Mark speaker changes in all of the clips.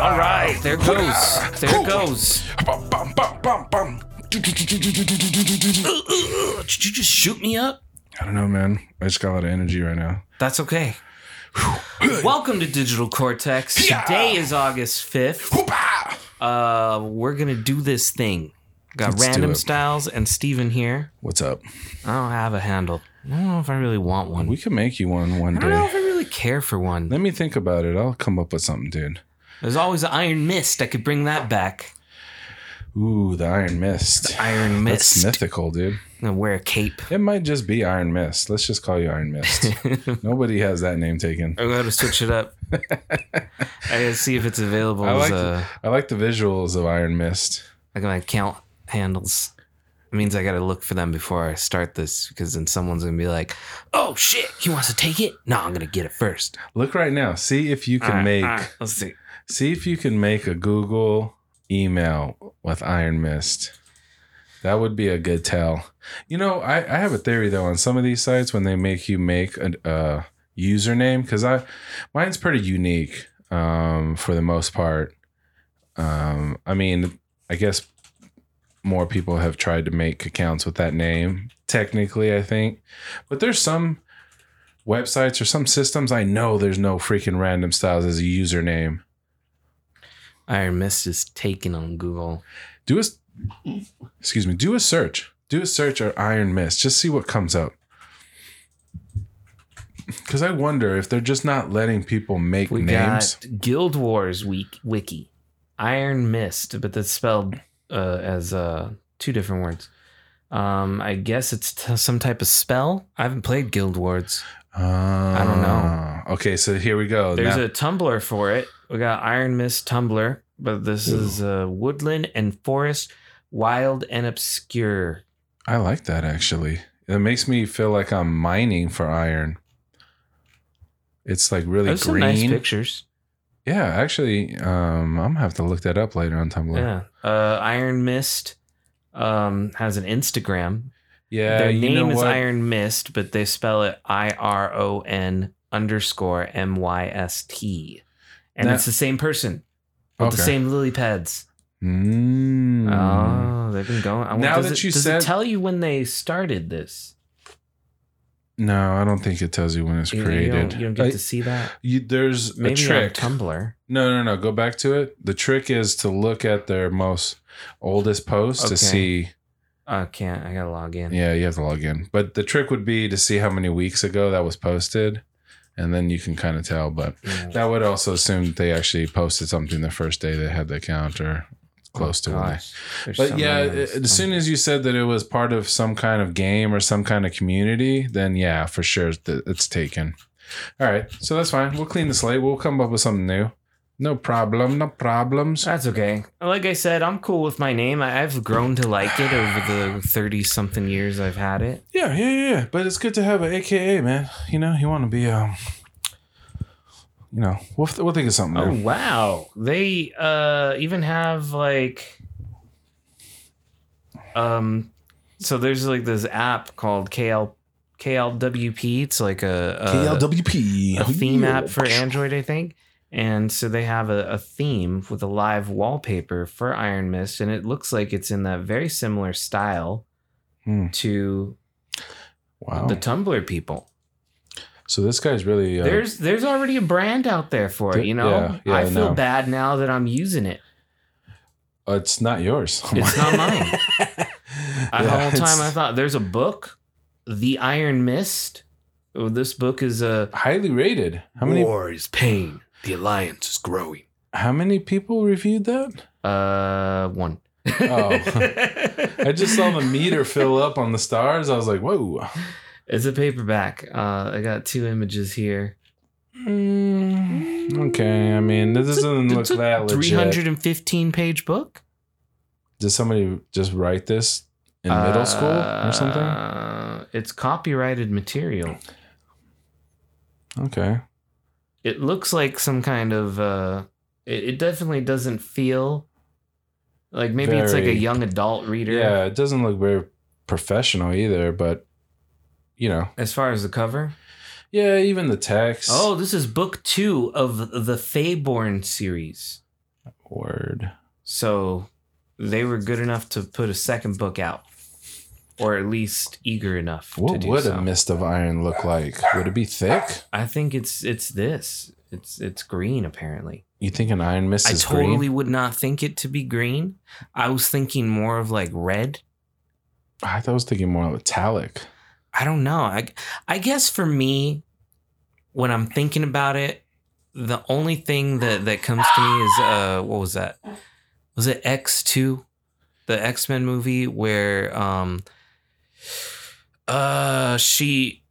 Speaker 1: All right, there it goes. There it goes. Did you just shoot me up?
Speaker 2: I don't know, man. I just got a lot of energy right now.
Speaker 1: That's okay. Welcome to Digital Cortex. Today is August 5th. Uh, we're to do this thing. Got
Speaker 2: Let's
Speaker 1: Random. Styles and Steven here.
Speaker 2: What's up?
Speaker 1: I don't have a handle. I don't know if I really want one.
Speaker 2: We can make you one one day.
Speaker 1: I don't know if I really care for one.
Speaker 2: Let me think about it. I'll come up with something, dude.
Speaker 1: There's always Iron Mist. I could bring that back.
Speaker 2: Ooh, the Iron Mist.
Speaker 1: Iron
Speaker 2: That's
Speaker 1: Mist.
Speaker 2: mythical, dude.
Speaker 1: I'm gonna wear a cape.
Speaker 2: It might just be Iron Mist. Let's just call you Iron Mist. Nobody has that name taken.
Speaker 1: I gotta switch it up. I gotta see if it's available
Speaker 2: I
Speaker 1: as
Speaker 2: like
Speaker 1: a
Speaker 2: I like the visuals of Iron Mist.
Speaker 1: like my account handles. It means I gotta look for them before I start this because then someone's gonna be like, "Oh shit, he wants to take it? No, I'm gonna get it first.
Speaker 2: Look right now. See if you can
Speaker 1: right,
Speaker 2: make
Speaker 1: right, let's see.
Speaker 2: see if you can make a Google email with Iron Mist. That would be a good tell. You know, I, I have a theory though on some of these sites when they make you make a, a username because I mine's pretty unique um, for the most part. Um, I mean, I guess more people have tried to make accounts with that name. Technically, I think, but there's some websites or some systems I know there's no freaking random styles as a username.
Speaker 1: Iron Mist is taken on Google.
Speaker 2: do a excuse me do a search do a search or iron mist just see what comes up because i wonder if they're just not letting people make
Speaker 1: We
Speaker 2: names
Speaker 1: got Guild Wars week wiki, Iron Mist, but that's spelled uh, as uh, two different words. Um, I guess it's t- some type of spell. I haven't played Guild Wars.
Speaker 2: I
Speaker 1: don't know.
Speaker 2: okay so here we go
Speaker 1: There's
Speaker 2: Now-
Speaker 1: a Tumblr for it. We got Iron Mist Tumblr, but this is uh, woodland and forest, wild and obscure.
Speaker 2: i like that actually it makes me feel like i'm mining for iron it's like really
Speaker 1: There's some nice pictures.
Speaker 2: yeah actually um i'm gonna have to look that up later on tumblr
Speaker 1: Yeah. Uh, Iron Mist um, has an Instagram.
Speaker 2: yeah
Speaker 1: Their
Speaker 2: you
Speaker 1: name
Speaker 2: know
Speaker 1: is
Speaker 2: what?
Speaker 1: Iron Mist, but they spell it I R O N underscore M Y S T. And
Speaker 2: Now-
Speaker 1: it's the same person with the same lily pads.
Speaker 2: Mm.
Speaker 1: Oh, they've been going. I
Speaker 2: Now that
Speaker 1: it,
Speaker 2: you
Speaker 1: does
Speaker 2: said-
Speaker 1: it tell you when they started this?
Speaker 2: No i don't think it tells you when it's
Speaker 1: You- you
Speaker 2: created
Speaker 1: don't- You don't, get
Speaker 2: I-
Speaker 1: to see that.
Speaker 2: You, there's
Speaker 1: Maybe
Speaker 2: a trick.
Speaker 1: on Tumblr.
Speaker 2: no, no, no. Go back to it. The trick is to look at their most oldest post
Speaker 1: Okay.
Speaker 2: to see.
Speaker 1: I can't. I gotta log in.
Speaker 2: Yeah, you have to log in. But the trick would be to see how many weeks ago that was posted, and then you can kind of tell. But
Speaker 1: Yeah.
Speaker 2: that would also assume that they actually posted something the first day they had the account or close to it.
Speaker 1: There's
Speaker 2: But yeah, as soon as you said that it was part of some kind of game or some kind of community, then yeah, for sure it's taken. All right, so that's fine. We'll clean the slate. We'll come up with something new. No problem. No problems.
Speaker 1: That's okay. Like I said, I'm cool with my name. I, I've grown to like it over the 30 something years I've had it.
Speaker 2: Yeah, yeah, yeah, yeah. But it's good to have an AKA, man. You know, you want to be um. You know, we'll we'll think of something.
Speaker 1: Oh
Speaker 2: new.
Speaker 1: wow. They uh even have like um so there's like this app called KL KLWP. It's like a, a
Speaker 2: KLWP.
Speaker 1: a theme app for Android, I think. And so they have a, a theme with a live wallpaper for Iron Mist, and it looks like it's in that very similar style
Speaker 2: Hmm.
Speaker 1: to
Speaker 2: Wow.
Speaker 1: the Tumblr people.
Speaker 2: So this guy's really. Uh,
Speaker 1: There's there's already a brand out there for it, you know.
Speaker 2: yeah, yeah,
Speaker 1: I
Speaker 2: I
Speaker 1: feel
Speaker 2: know.
Speaker 1: bad now that I'm using it.
Speaker 2: uh, it's not yours.
Speaker 1: It's not mine. I, the whole time I thought there's a book, The Iron Mist. Oh, this book is a
Speaker 2: highly rated. How many?
Speaker 1: War is pain. The alliance is growing.
Speaker 2: How many people reviewed that?
Speaker 1: Uh, one.
Speaker 2: Oh. I just saw the meter fill up on the stars. I was like, whoa.
Speaker 1: It's a paperback. Uh, I got two images here.
Speaker 2: Mm, okay, I mean, this doesn't look
Speaker 1: It's a
Speaker 2: that legit.
Speaker 1: 315 page book
Speaker 2: Did somebody just write this in middle school or something?
Speaker 1: Uh, It's copyrighted material.
Speaker 2: Okay.
Speaker 1: It looks like some kind of. Uh, it, it definitely doesn't feel Like maybe it's like a young adult reader.
Speaker 2: Yeah, it doesn't look very professional either, but you know,
Speaker 1: As far as the cover.
Speaker 2: yeah, even the text.
Speaker 1: Oh, this is book two of the Fayborn series.
Speaker 2: word.
Speaker 1: So they were good enough to put a second book out, or at least eager enough to
Speaker 2: What would
Speaker 1: so.
Speaker 2: a mist of iron look like? Would it be thick?
Speaker 1: I think it's it's this. It's it's green apparently.
Speaker 2: You think an iron mist is? Green?
Speaker 1: I totally
Speaker 2: green?
Speaker 1: would not think it to be green. I was thinking more of like red.
Speaker 2: I thought I was thinking more of metallic.
Speaker 1: I don't know. I I guess for me, when I'm thinking about it, the only thing that that comes to me is uh, what was that? Was it X two, the X Men movie where um, uh, she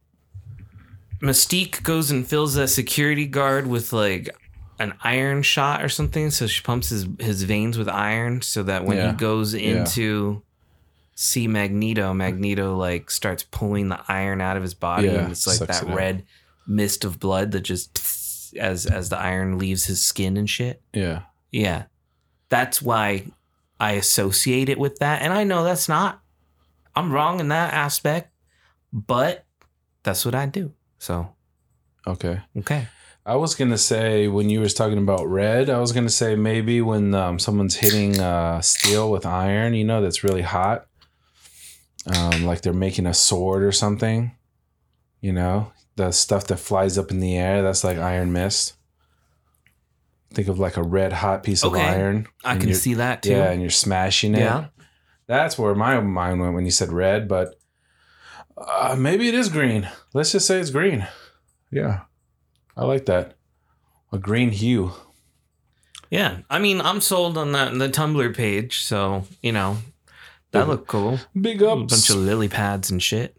Speaker 1: Mystique goes and fills that security guard with like an iron shot or something. So she pumps his his veins with iron so that when
Speaker 2: Yeah.
Speaker 1: he goes into see Magneto, Magneto like starts pulling the iron out of his body,
Speaker 2: Yeah,
Speaker 1: and it's like
Speaker 2: sucks
Speaker 1: that
Speaker 2: it out.
Speaker 1: red mist of blood that just as as the iron leaves his skin and shit.
Speaker 2: Yeah.
Speaker 1: Yeah, that's why I associate it with that, and I know that's not. I'm wrong in that aspect, but that's what I do. So
Speaker 2: Okay.
Speaker 1: okay,
Speaker 2: I was gonna say when you was talking about red, I was gonna say maybe when um, someone's hitting uh, steel with iron, you know, that's really hot, um, like they're making a sword or something. You know, the stuff that flies up in the air, that's like iron mist. Think of like a red hot piece of
Speaker 1: Okay.
Speaker 2: iron.
Speaker 1: I can see that too.
Speaker 2: Yeah, and you're smashing it.
Speaker 1: Yeah.
Speaker 2: That's where my mind went when you said red, but uh, maybe it is green. Let's just say it's green. Yeah. I like that. A green hue.
Speaker 1: Yeah, I mean, I'm sold on that the Tumblr page, so you know that looked cool.
Speaker 2: Big
Speaker 1: A
Speaker 2: ups.
Speaker 1: bunch of lily pads and shit.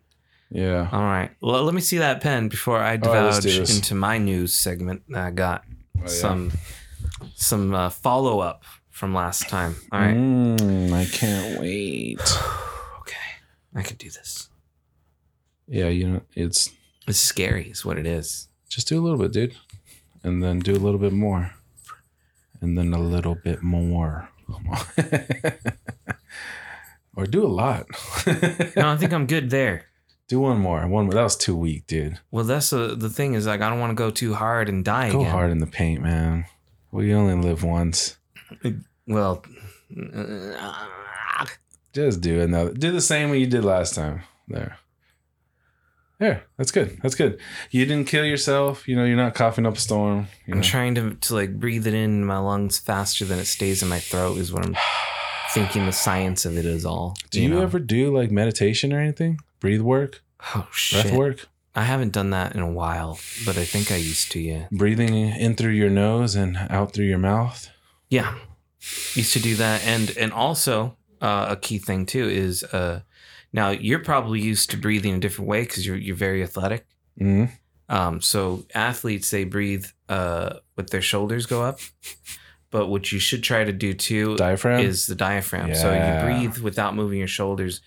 Speaker 2: yeah.
Speaker 1: All right, well, let me see that pen before I
Speaker 2: right,
Speaker 1: divulge
Speaker 2: this.
Speaker 1: into my news segment. I got
Speaker 2: Oh, yeah.
Speaker 1: some some uh, follow up from last time. All right,
Speaker 2: Mm, I can't wait.
Speaker 1: okay, I could do this.
Speaker 2: Yeah, you know, it's
Speaker 1: It's scary, is what it is.
Speaker 2: just do a little bit, dude. And then do a little bit more. And then a little bit more. or do a lot.
Speaker 1: No, I think I'm good there.
Speaker 2: do one more. One more. That was too weak, dude.
Speaker 1: Well, that's the the thing is like I don't want to go too hard and die
Speaker 2: Go
Speaker 1: again.
Speaker 2: hard in the paint, man. We only live once.
Speaker 1: Well, uh,
Speaker 2: Just do another. Do the same what you did last time. There. There. That's good. That's good. You didn't kill yourself. You know, you're not coughing up a storm.
Speaker 1: I'm
Speaker 2: know.
Speaker 1: trying to to like breathe it in my lungs faster than it stays in my throat. Is what I'm thinking. The science of it is all.
Speaker 2: do you,
Speaker 1: know?
Speaker 2: ever do like meditation or anything? Breathe work?
Speaker 1: Oh shit!
Speaker 2: Breath work?
Speaker 1: I haven't done that in a while, but I think I used to. Yeah.
Speaker 2: Breathing in through your nose and out through your mouth?
Speaker 1: Yeah. Used to do that, and and also uh, a key thing too is uh, now you're probably used to breathing a different way because you're you're very athletic.
Speaker 2: hmm
Speaker 1: Um, so athletes they breathe uh, with their shoulders go up, but what you should try to do too
Speaker 2: Diaphragm?
Speaker 1: is the diaphragm. So you breathe without moving your shoulders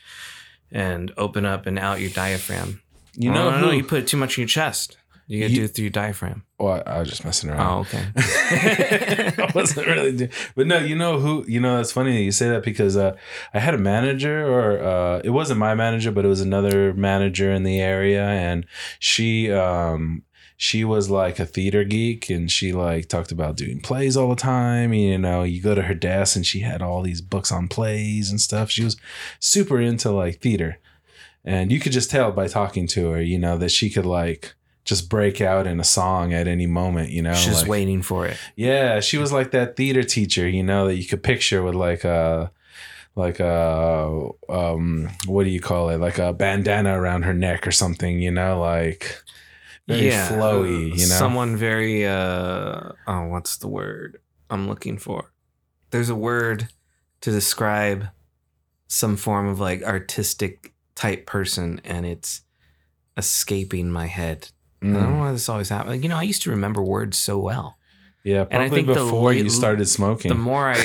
Speaker 1: and open up and out your diaphragm.
Speaker 2: you know
Speaker 1: no, no, no,
Speaker 2: who?
Speaker 1: you put too much in your chest. You gotta
Speaker 2: You-
Speaker 1: do it through your diaphragm.
Speaker 2: well, I was just messing around.
Speaker 1: Oh, okay.
Speaker 2: I wasn't really doing, but no, you know who? You know, that's funny that you say that because uh, I had a manager, or uh, it wasn't my manager, but it was another manager in the area, and she, um, she was like a theater geek, and she like talked about doing plays all the time. You know, you go to her desk, and she had all these books on plays and stuff. She was super into like theater, and you could just tell by talking to her, you know, that she could like. Just break out in a song at any moment, you know.
Speaker 1: Just
Speaker 2: like-
Speaker 1: waiting for it.
Speaker 2: yeah, she was like that theater teacher, you know, that you could picture with like a like a um what do you call it? Like a bandana around her neck or something, you know, like very flowy, you know.
Speaker 1: Someone very uh oh, what's the word I'm looking for? There's a word to describe some form of like artistic type person and it's escaping my head. I don't know
Speaker 2: Mm.
Speaker 1: why this always happens. Like, you know, I used to remember words so well.
Speaker 2: Yeah,
Speaker 1: And I
Speaker 2: probably
Speaker 1: think the
Speaker 2: before you started smoking.
Speaker 1: The more I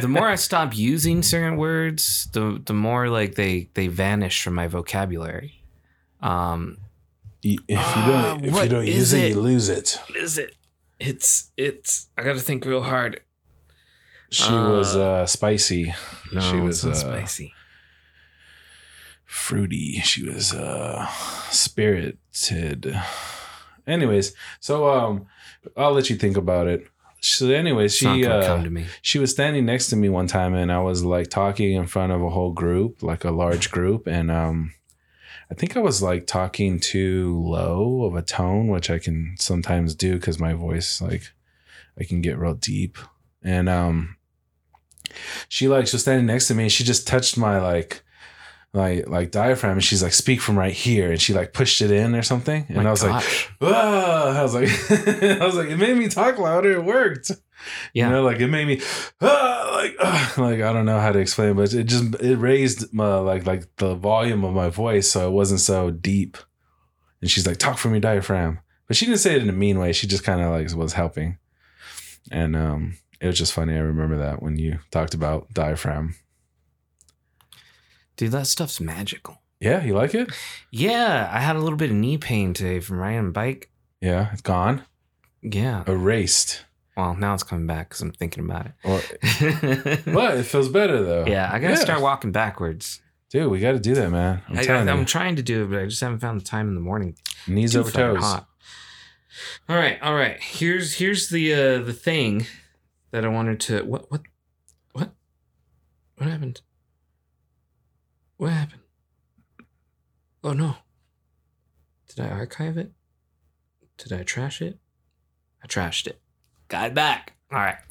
Speaker 1: the more I stop using certain words, the the more like they they vanish from my vocabulary. Um
Speaker 2: if you don't if you don't use it,
Speaker 1: it?
Speaker 2: you lose it.
Speaker 1: what is it? It's it's I gotta think real hard.
Speaker 2: She was uh, spicy,
Speaker 1: No,
Speaker 2: she was,
Speaker 1: not
Speaker 2: uh,
Speaker 1: spicy.
Speaker 2: fruity. She was uh, spirited. Anyways, so um, I'll let you think about it. So, anyways, she uh,
Speaker 1: come to me.
Speaker 2: she was standing next to me one time and I was like talking in front of a whole group, like a large group. And um I think I was like talking too low of a tone, which I can sometimes do because my voice like I can get real deep. And um she like she was standing next to me and she just touched my like like like diaphragm and she's like speak from right here and she like pushed it in or something and
Speaker 1: My
Speaker 2: I was like! I was like I was like it made me talk louder it worked
Speaker 1: Yeah.
Speaker 2: you know, like it made me ah, like ah, like I don't know how to explain, but it just it raised my like like the volume of my voice so it wasn't so deep. And she's like, "Talk from your diaphragm," but she didn't say it in a mean way. She just kind of like was helping, and um, it was just funny. I remember that when you talked about diaphragm.
Speaker 1: Dude, that stuff's magical.
Speaker 2: Yeah, you like it?
Speaker 1: Yeah, I had a little bit of knee pain today from riding a bike.
Speaker 2: Yeah, it's gone,
Speaker 1: Yeah.
Speaker 2: erased.
Speaker 1: Well, now it's coming back because I'm thinking about it.
Speaker 2: but it feels better though.
Speaker 1: yeah, I gotta start walking backwards.
Speaker 2: dude. We got to do that, man. I'm
Speaker 1: I,
Speaker 2: telling
Speaker 1: am
Speaker 2: you,
Speaker 1: trying to do it, but I just haven't found the time in the morning.
Speaker 2: knees
Speaker 1: Too
Speaker 2: over toes.
Speaker 1: hot. All right, all right. Here's here's the uh the thing that I wanted to what what what what happened? What happened? Oh no. Did I archive it? Did I trash it? I trashed it. Got it back. All right.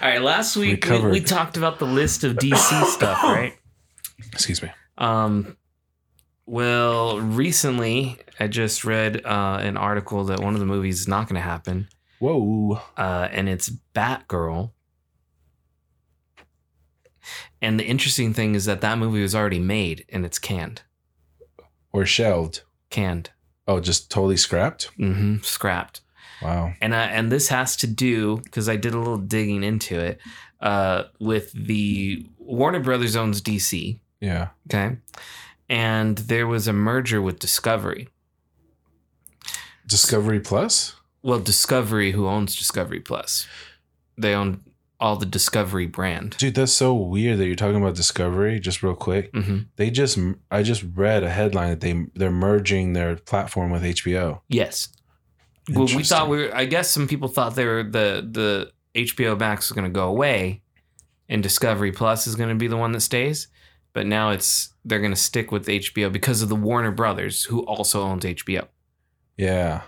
Speaker 1: all right. Last week we, we talked about the list of DC stuff, right?
Speaker 2: Excuse me.
Speaker 1: Um, well, recently I just read uh, an article that one of the movies is not going to happen,
Speaker 2: Whoa.
Speaker 1: uh, and it's Batgirl. And the interesting thing is that that movie was already made and it's canned.
Speaker 2: Or shelved.
Speaker 1: Canned.
Speaker 2: Oh, just totally scrapped.
Speaker 1: Mm-hmm. Scrapped.
Speaker 2: Wow.
Speaker 1: And I, and this has to do because I did a little digging into it uh, with the Warner Brothers owns DC.
Speaker 2: Yeah.
Speaker 1: Okay. And there was a merger with Discovery.
Speaker 2: Discovery Plus.
Speaker 1: Well, Discovery, who owns Discovery Plus, they own all the Discovery brand.
Speaker 2: Dude, that's so weird that you're talking about Discovery. Just real quick,
Speaker 1: hmm
Speaker 2: they just I just read a headline that they they're merging their platform with HBO.
Speaker 1: Yes. Well, we thought we were. I guess some people thought they were the the HBO Max was going to go away, and Discovery Plus is going to be the one that stays. But now it's they're going to stick with HBO because of the Warner Brothers, who also owns HBO.
Speaker 2: Yeah.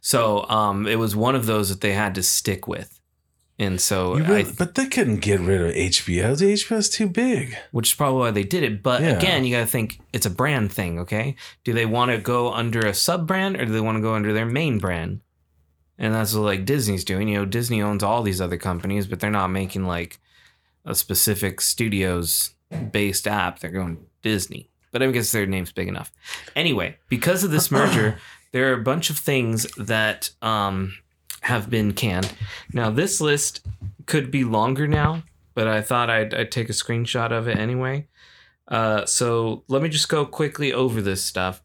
Speaker 1: So um, it was one of those that they had to stick with, and so
Speaker 2: really- but they couldn't get rid of HBO. The HBO's too big.
Speaker 1: which is probably why they did it. But
Speaker 2: Yeah.
Speaker 1: again, you got to think it's a brand thing, okay? Do they want to go under a sub brand or do they want to go under their main brand? And that's what like Disney's doing. You know, Disney owns all these other companies, but they're not making like a specific studios based app. They're going Disney. But I guess their name's big enough. Anyway, because of this merger, there are a bunch of things that um, have been canned. Now, this list could be longer now, but I thought I'd, I'd take a screenshot of it anyway. Uh, so let me just go quickly over this stuff.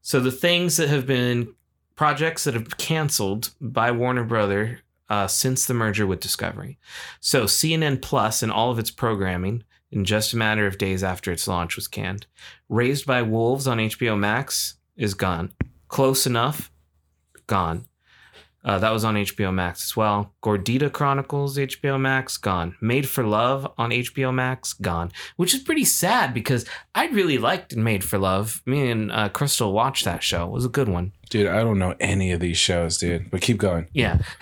Speaker 1: So the things that have been projects that have canceled by Warner Brother uh, since the merger with Discovery. So CNN Plus and all of its programming in just a matter of days after its launch was canned. Raised by Wolves on HBO Max is gone. Close Enough, gone. Uh, that was on HBO Max as well. Gordita Chronicles, HBO Max, gone. Made for Love on HBO Max, gone. Which is pretty sad because I really liked Made for Love. Me and uh, Crystal watched that show. It was a good one.
Speaker 2: Dude, I don't know any of these shows, dude. But keep going.
Speaker 1: Yeah.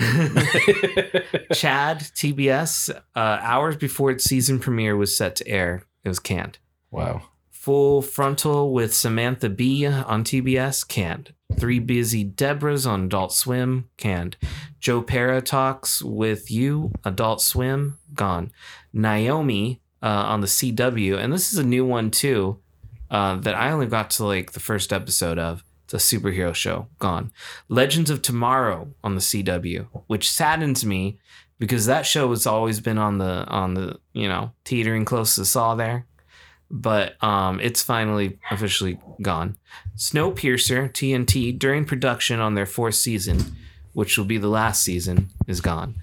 Speaker 1: Chad, TBS, uh, hours before its season premiere was set to air, it was canned.
Speaker 2: wow.
Speaker 1: Full Frontal with Samantha Bee on TBS, canned. Three Busy Debras on Adult Swim, canned. Joe Pera Talks with You, Adult Swim, gone. Naomi uh, on the CW, and this is a new one too, uh, that I only got to like the first episode of. It's a superhero show, gone. Legends of Tomorrow on the CW, which saddens me because that show has always been on the on the you know teetering close to saw there but um, it's finally officially gone. Snowpiercer TNT during production on their fourth season, which will be the last season, is gone.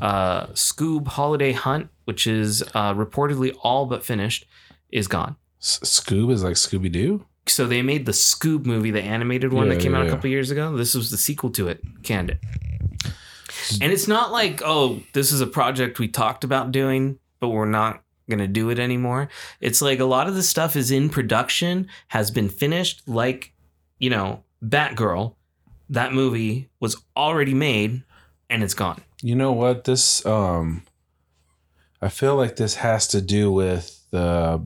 Speaker 1: Uh, Scoob Holiday Hunt, which is uh, reportedly all but finished, is gone.
Speaker 2: S- Scoob is like Scooby Doo.
Speaker 1: So they made the Scoob movie, the animated one
Speaker 2: Yeah,
Speaker 1: that came out a couple years ago. This was the sequel to it, canned it. And it's not like, oh, this is a project we talked about doing, but we're not going to do it anymore. It's like a lot of the stuff is in production, has been finished, like, you know, Batgirl. That movie was already made and it's gone.
Speaker 2: You know what? This um I feel like this has to do with the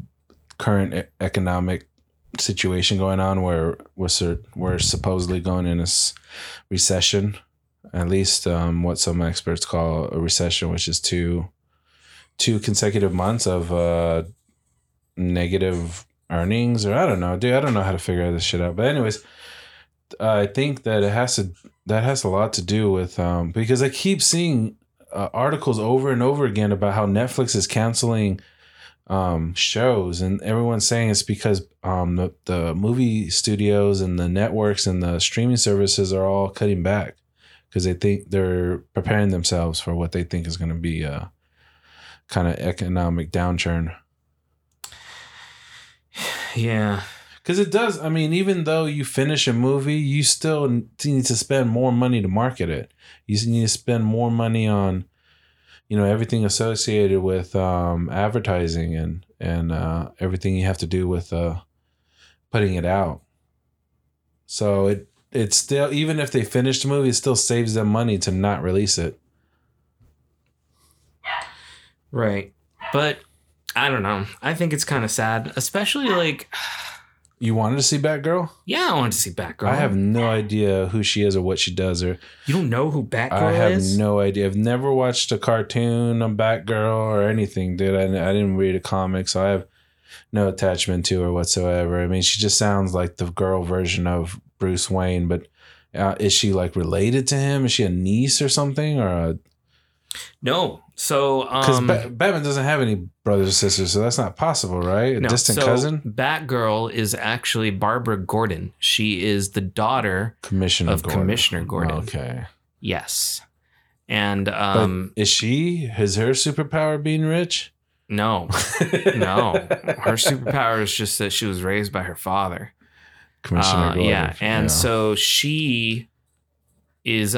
Speaker 2: current economic situation going on where we're we're supposedly going in a recession. At least um, what some experts call a recession, which is two two consecutive months of uh, negative earnings, or I don't know, dude. I don't know how to figure this shit out. But anyways, I think that it has to that has a lot to do with um, because I keep seeing uh, articles over and over again about how Netflix is canceling um, shows, and everyone's saying it's because um, the, the movie studios and the networks and the streaming services are all cutting back because they think they're preparing themselves for what they think is going to be a kind of economic downturn.
Speaker 1: Yeah.
Speaker 2: Because it does. I mean, even though you finish a movie, you still need to spend more money to market it. You need to spend more money on, you know, everything associated with um, advertising and and uh, everything you have to do with uh, putting it out. So it it still even if they finish the movie, it still saves them money to not release it.
Speaker 1: Right. But I don't know. I think it's kind of sad, especially like,
Speaker 2: You wanted to see Batgirl?
Speaker 1: yeah, I wanted to see Batgirl.
Speaker 2: I have no idea who she is or what she does or
Speaker 1: You don't know who Batgirl is?
Speaker 2: I have
Speaker 1: is?
Speaker 2: no idea. I've never watched a cartoon on Batgirl or anything, dude. I, I didn't read a comic, so I have no attachment to her whatsoever. I mean, she just sounds like the girl version of Bruce Wayne, but uh, is she like related to him? Is she a niece or something? Or a...
Speaker 1: no. So,
Speaker 2: because
Speaker 1: um,
Speaker 2: Batman doesn't have any brothers or sisters, so that's not possible, right? A
Speaker 1: no,
Speaker 2: distant
Speaker 1: so
Speaker 2: cousin,
Speaker 1: Batgirl is actually Barbara Gordon. She is the daughter
Speaker 2: Commissioner
Speaker 1: of
Speaker 2: Gordon.
Speaker 1: Commissioner Gordon.
Speaker 2: Okay,
Speaker 1: Yes. And um
Speaker 2: but is she? Is her superpower being rich?
Speaker 1: no. No. Her superpower is just that she was raised by her father.
Speaker 2: Commissioner
Speaker 1: Uh,
Speaker 2: Gordon.
Speaker 1: yeah, and so she is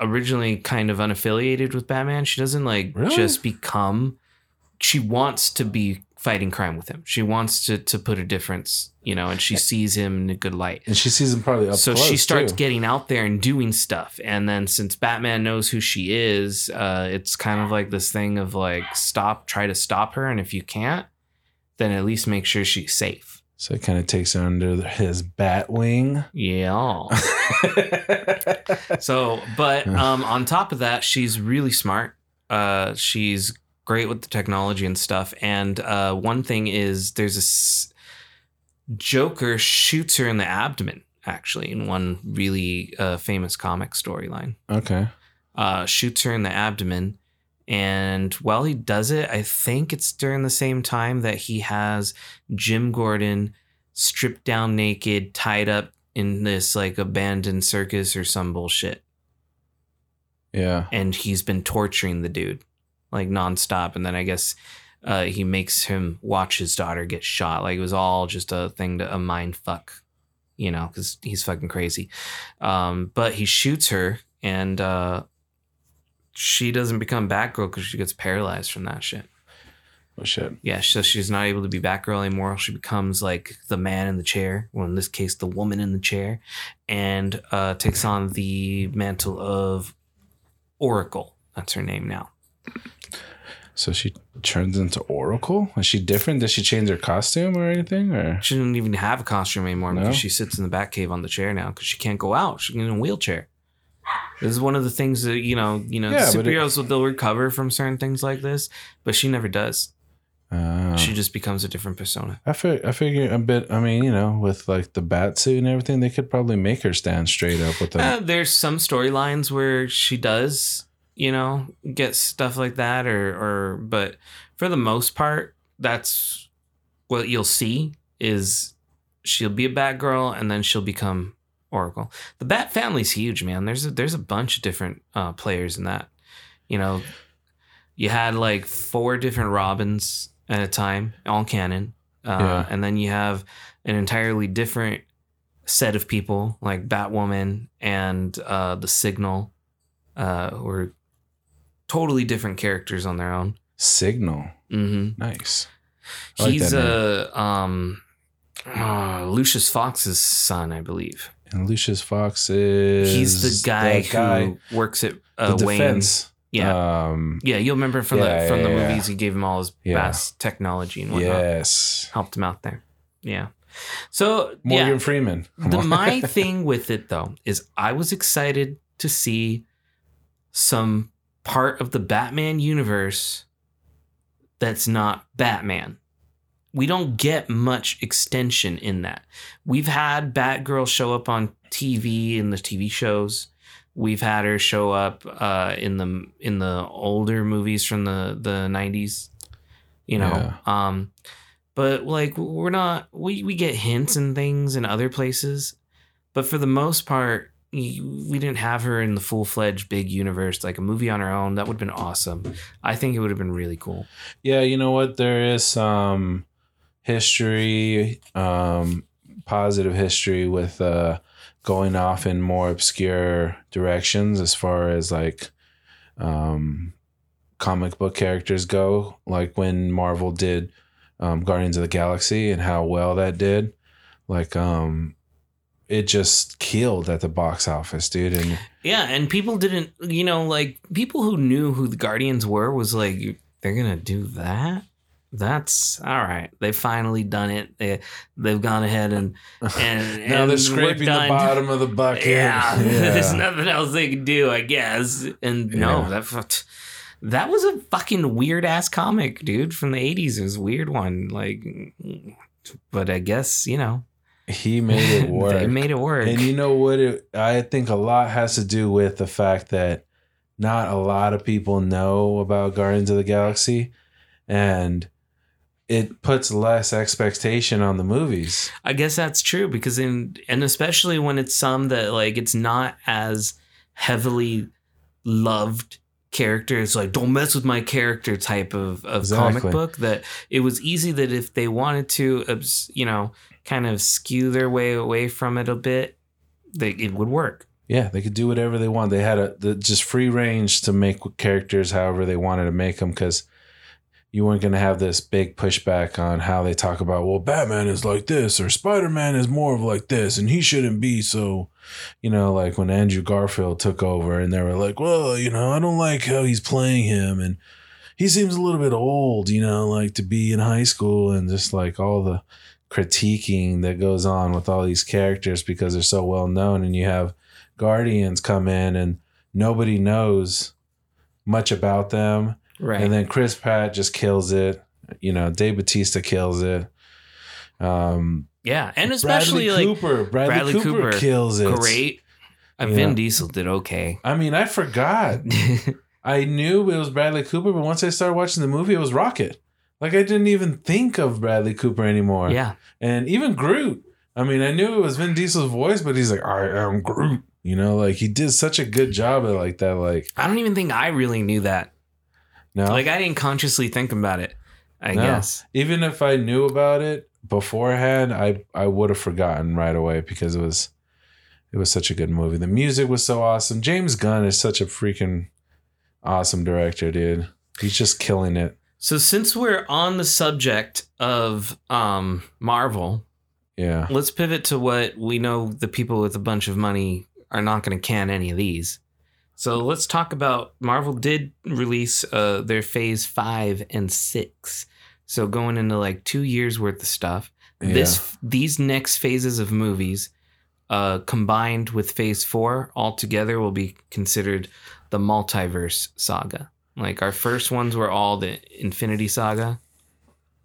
Speaker 1: originally kind of unaffiliated with Batman. She doesn't like
Speaker 2: Really?
Speaker 1: just become. She wants to be fighting crime with him. She wants to to put a difference, you know, and she sees him in a good light.
Speaker 2: and she sees him probably up
Speaker 1: so she starts
Speaker 2: too.
Speaker 1: getting out there and doing stuff and then since batman knows who she is uh, it's kind of like this thing of like stop try to stop her and if you can't then at least make sure she's safe
Speaker 2: So it kind of takes her under his bat wing.
Speaker 1: yeah so but um on top of that she's really smart uh she's great with the technology and stuff and uh one thing is there's a s- joker shoots her in the abdomen actually in one really uh, famous comic storyline
Speaker 2: okay.
Speaker 1: uh, shoots her in the abdomen. And while he does it, I think it's during the same time that he has Jim Gordon stripped down naked, tied up in this like abandoned circus or some bullshit.
Speaker 2: Yeah.
Speaker 1: And he's been torturing the dude like nonstop. And then I guess uh, he makes him watch his daughter get shot. Like it was all just a thing to a mind fuck, you know, because he's fucking crazy. Um, but he shoots her and uh, she doesn't become Batgirl because she gets paralyzed from that shit.
Speaker 2: Oh shit.
Speaker 1: Yeah, so she's not able to be Batgirl anymore. She becomes like the man in the chair, well, in this case, the woman in the chair, and uh, takes on the mantle of Oracle. That's her name now.
Speaker 2: So she turns into Oracle? Is she different? Does she change her costume or anything? Or
Speaker 1: She doesn't even have a costume anymore
Speaker 2: No?
Speaker 1: because she sits in the Batcave on the chair now because she can't go out. She's in a wheelchair. This is one of the things that you know, you know,
Speaker 2: Yeah, it-
Speaker 1: superheroes they'll recover from certain things like this, but she never does.
Speaker 2: uh,
Speaker 1: She just becomes a different persona.
Speaker 2: I fig- I figure a bit. I mean, you know, with like the bat suit and everything, they could probably make her stand straight up with the.
Speaker 1: Uh, there's some storylines where she does, you know, get stuff like that, or or but for the most part, that's what you'll see is she'll be a Batgirl and then she'll become Oracle. The Bat family's huge, man. There's a, there's a bunch of different uh, players in that. You know, you had like four different Robins at a time, all canon. Uh,
Speaker 2: Yeah.
Speaker 1: And then you have an entirely different set of people like Batwoman and uh, the Signal, uh, who are totally different characters on their own.
Speaker 2: Signal.
Speaker 1: hmm
Speaker 2: Nice. I like
Speaker 1: He's
Speaker 2: that
Speaker 1: uh, um, uh, Lucius Fox's son, I believe.
Speaker 2: And Lucius Fox is
Speaker 1: He's the guy,
Speaker 2: that guy,
Speaker 1: who works at uh,
Speaker 2: the
Speaker 1: Wayne.
Speaker 2: defense.
Speaker 1: Yeah,
Speaker 2: Um,
Speaker 1: yeah. You'll remember from
Speaker 2: yeah,
Speaker 1: the from the
Speaker 2: yeah, yeah.
Speaker 1: movies. He gave him all his vast technology and whatnot.
Speaker 2: yes.
Speaker 1: Helped him out there. Yeah. So
Speaker 2: Morgan Freeman.
Speaker 1: the, my thing with it though is I was excited to see some part of the Batman universe that's not Batman. We don't get much extension in that. We've had Batgirl show up on TV in the TV shows. We've had her show up uh, in the in the older movies from the the nineties. You know, um, but like we're not we we get hints and things in other places, but for the most part, we didn't have her in the full fledged big universe like a movie on her own. That would have been awesome. I think it would have been really cool.
Speaker 2: Yeah, you know what? There is some history, um, positive history with uh, going off in more obscure directions as far as like um, comic book characters go. Like when Marvel did um, Guardians of the Galaxy and how well that did. Like, um, it just killed at the box office, dude. And
Speaker 1: Yeah, and people didn't, you know, like people who knew who the Guardians were was like, they're gonna do that. That's all right. They've finally done it. They they've gone ahead and and
Speaker 2: now
Speaker 1: and
Speaker 2: they're scraping the bottom of the bucket.
Speaker 1: Yeah, there's nothing else they can do, I guess. And no, that that was a fucking weird ass comic, dude, from the '80s. It was a weird one, like, but I guess you know
Speaker 2: He made it work.
Speaker 1: they made it work.
Speaker 2: And you know what? It, I think a lot has to do with the fact that not a lot of people know about Guardians of the Galaxy, and it puts less expectation on the movies.
Speaker 1: I guess that's true because in and especially when it's some that like it's not as heavily loved characters like don't mess with my character type of, of
Speaker 2: Exactly.
Speaker 1: comic book that it was easy that if they wanted to you know kind of skew their way away from it a bit they, it would work
Speaker 2: Yeah, they could do whatever they want. They had a the, just free range to make characters however they wanted to make them because you weren't going to have this big pushback on how they talk about, well, Batman is like this or Spider Man is more of like this and he shouldn't be so. You know, like when Andrew Garfield took over and they were like, well, you know, I don't like how he's playing him and he seems a little bit old, you know, like to be in high school and just like all the critiquing that goes on with all these characters because they're so well known and you have Guardians come in and nobody knows much about them.
Speaker 1: Right
Speaker 2: And then Chris Pratt just kills it. You know, Dave Batista kills it. Um,
Speaker 1: yeah and especially
Speaker 2: Bradley
Speaker 1: like
Speaker 2: Cooper. Bradley,
Speaker 1: Bradley
Speaker 2: Cooper,
Speaker 1: Cooper,
Speaker 2: kills it.
Speaker 1: great uh,
Speaker 2: Yeah.
Speaker 1: Vin Diesel did okay
Speaker 2: I mean, I forgot. I knew it was Bradley Cooper, but once I started watching the movie, it was Rocket. Like I didn't even think of Bradley Cooper anymore.
Speaker 1: yeah
Speaker 2: And even Groot. I mean, I knew it was Vin Diesel's voice, but he's like, I am Groot. You know, like he did such a good job at like that. Like,
Speaker 1: I don't even think I really knew that
Speaker 2: no,
Speaker 1: like I didn't consciously think about it I
Speaker 2: No.
Speaker 1: guess
Speaker 2: even if I knew about it beforehand, I I would have forgotten right away because it was it was such a good movie. The music was so awesome. James Gunn is such a freaking awesome director, dude. He's just killing it.
Speaker 1: So since we're on the subject of um Marvel,
Speaker 2: Yeah.
Speaker 1: let's pivot to what we know the people with a bunch of money are not going to can any of these. So let's talk about Marvel did release uh their phase 5 and 6. So going into like 2 years worth of stuff.
Speaker 2: Yeah.
Speaker 1: This these next phases of movies uh combined with phase 4 all together will be considered the multiverse saga. Like our first ones were all the Infinity Saga.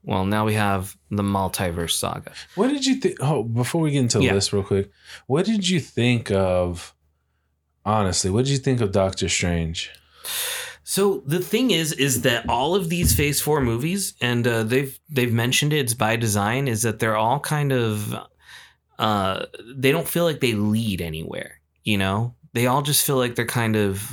Speaker 1: Well, now we have the multiverse saga.
Speaker 2: What did you think? Oh, before we get into
Speaker 1: Yeah.
Speaker 2: this real quick, what did you think of? Honestly, what did you think of Doctor Strange?
Speaker 1: So the thing is, is that all of these Phase Four movies, and uh, they've they've mentioned it, it's by design, is that they're all kind of, uh, they don't feel like they lead anywhere. You know, they all just feel like they're kind of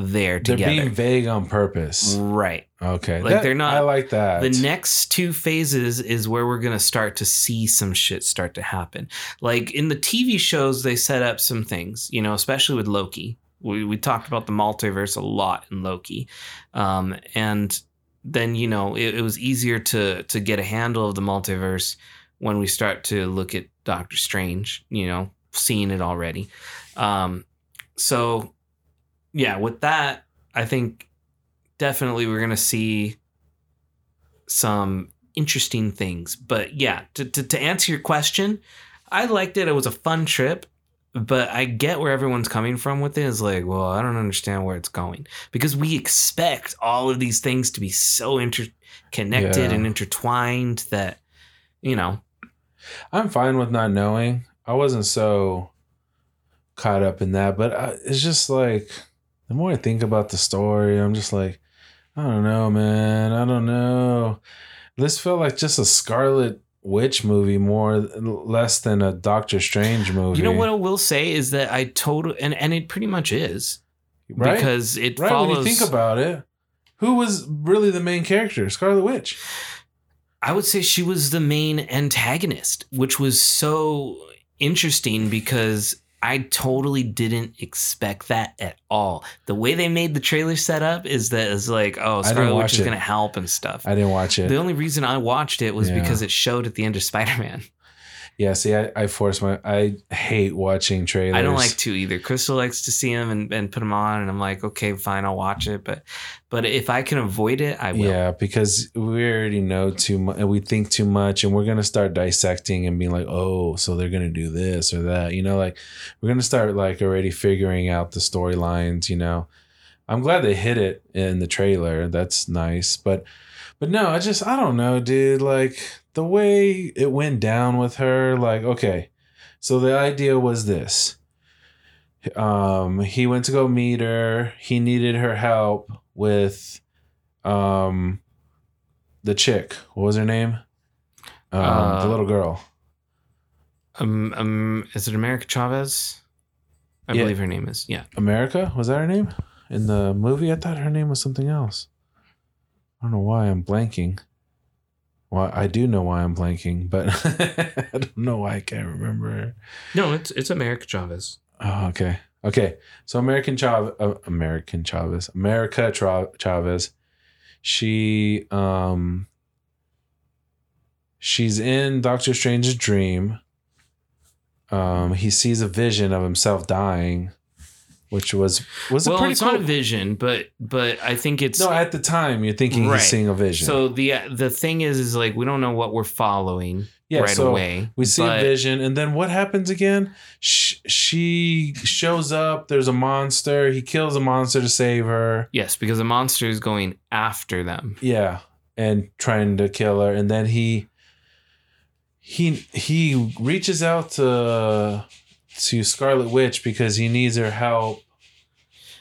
Speaker 1: there
Speaker 2: They're being vague on purpose.
Speaker 1: right.
Speaker 2: Okay,
Speaker 1: Like,
Speaker 2: That-
Speaker 1: they're not-
Speaker 2: I like that.
Speaker 1: The next two phases is where we're going to start to see some shit start to happen. Like in the TV shows, they set up some things, you know, especially with Loki. We, we talked about the multiverse a lot in Loki. Um, and then, you know, it, it was easier to, to get a handle of the multiverse when we start to look at Doctor Strange, you know, seeing it already. Um, so, yeah, with that, I think definitely we're going to see some interesting things. But yeah, to, to, to answer your question, I liked it. It was a fun trip, but I get where everyone's coming from with it. it. Is like, well, I don't understand where it's going because we expect all of these things to be so interconnected
Speaker 2: Yeah.
Speaker 1: and intertwined that, you know,
Speaker 2: I'm fine with not knowing. I wasn't so caught up in that, but I, it's just like the more I think about the story, I'm just like, I don't know, man. I don't know. This felt like just a Scarlet Witch movie, more less than a Doctor Strange movie.
Speaker 1: you know what I will say is that I totally and and it pretty much is
Speaker 2: Right?
Speaker 1: because it
Speaker 2: right
Speaker 1: follows.
Speaker 2: when you think about it, who was really the main character? Scarlet Witch.
Speaker 1: I would say she was the main antagonist, which was so interesting because I totally didn't expect that at all. The way they made the trailer set up is that it's like, oh, Scarlet Witch is going to help and stuff.
Speaker 2: I didn't watch it.
Speaker 1: the only reason I watched it was
Speaker 2: Yeah.
Speaker 1: because it showed at the end of Spider Man.
Speaker 2: Yeah, see, I, I force my. I hate watching trailers.
Speaker 1: I don't like to either. Crystal likes to see them and, and put them on, and I'm like, okay, fine, I'll watch it. But but if I can avoid it, I will.
Speaker 2: Yeah, because we already know too much and we think too much and we're going to start dissecting and being like, "Oh, so they're going to do this or that." You know, like we're going to start like already figuring out the storylines, you know. I'm glad they hit it in the trailer. That's nice. But but no, I just I don't know, dude, like the way it went down with her, like okay. So the idea was this. Um he went to go meet her. He needed her help with um the chick. What was her name? Um
Speaker 1: Uh,
Speaker 2: the little girl.
Speaker 1: Um, um, is it America Chavez? I
Speaker 2: Yeah.
Speaker 1: believe her name is. Yeah.
Speaker 2: America? Was that her name? In the movie? I thought her name was something else. I don't know why I'm blanking. Well, I do know why I'm blanking, but I don't know why I can't remember.
Speaker 1: No, it's it's America Chavez.
Speaker 2: Oh, okay. Okay. So American Chavez, uh, American Chavez, America Tra- Chavez, she um she's in Doctor Strange's dream. Um he sees a vision of himself dying, which was was a
Speaker 1: well,
Speaker 2: pretty
Speaker 1: it's
Speaker 2: cool.
Speaker 1: not a vision, but but I think it's
Speaker 2: no, at the time you're thinking
Speaker 1: Right.
Speaker 2: he's seeing a vision.
Speaker 1: so the the thing is is like we don't know what we're following
Speaker 2: yeah,
Speaker 1: right
Speaker 2: so
Speaker 1: away.
Speaker 2: We see
Speaker 1: but-
Speaker 2: a vision, and then what happens again? Sh- she shows up. There's a monster. He kills a monster to save her.
Speaker 1: Yes, because the monster is going after them.
Speaker 2: Yeah, and trying to kill her, and then he he he reaches out to to Scarlet Witch because he needs her help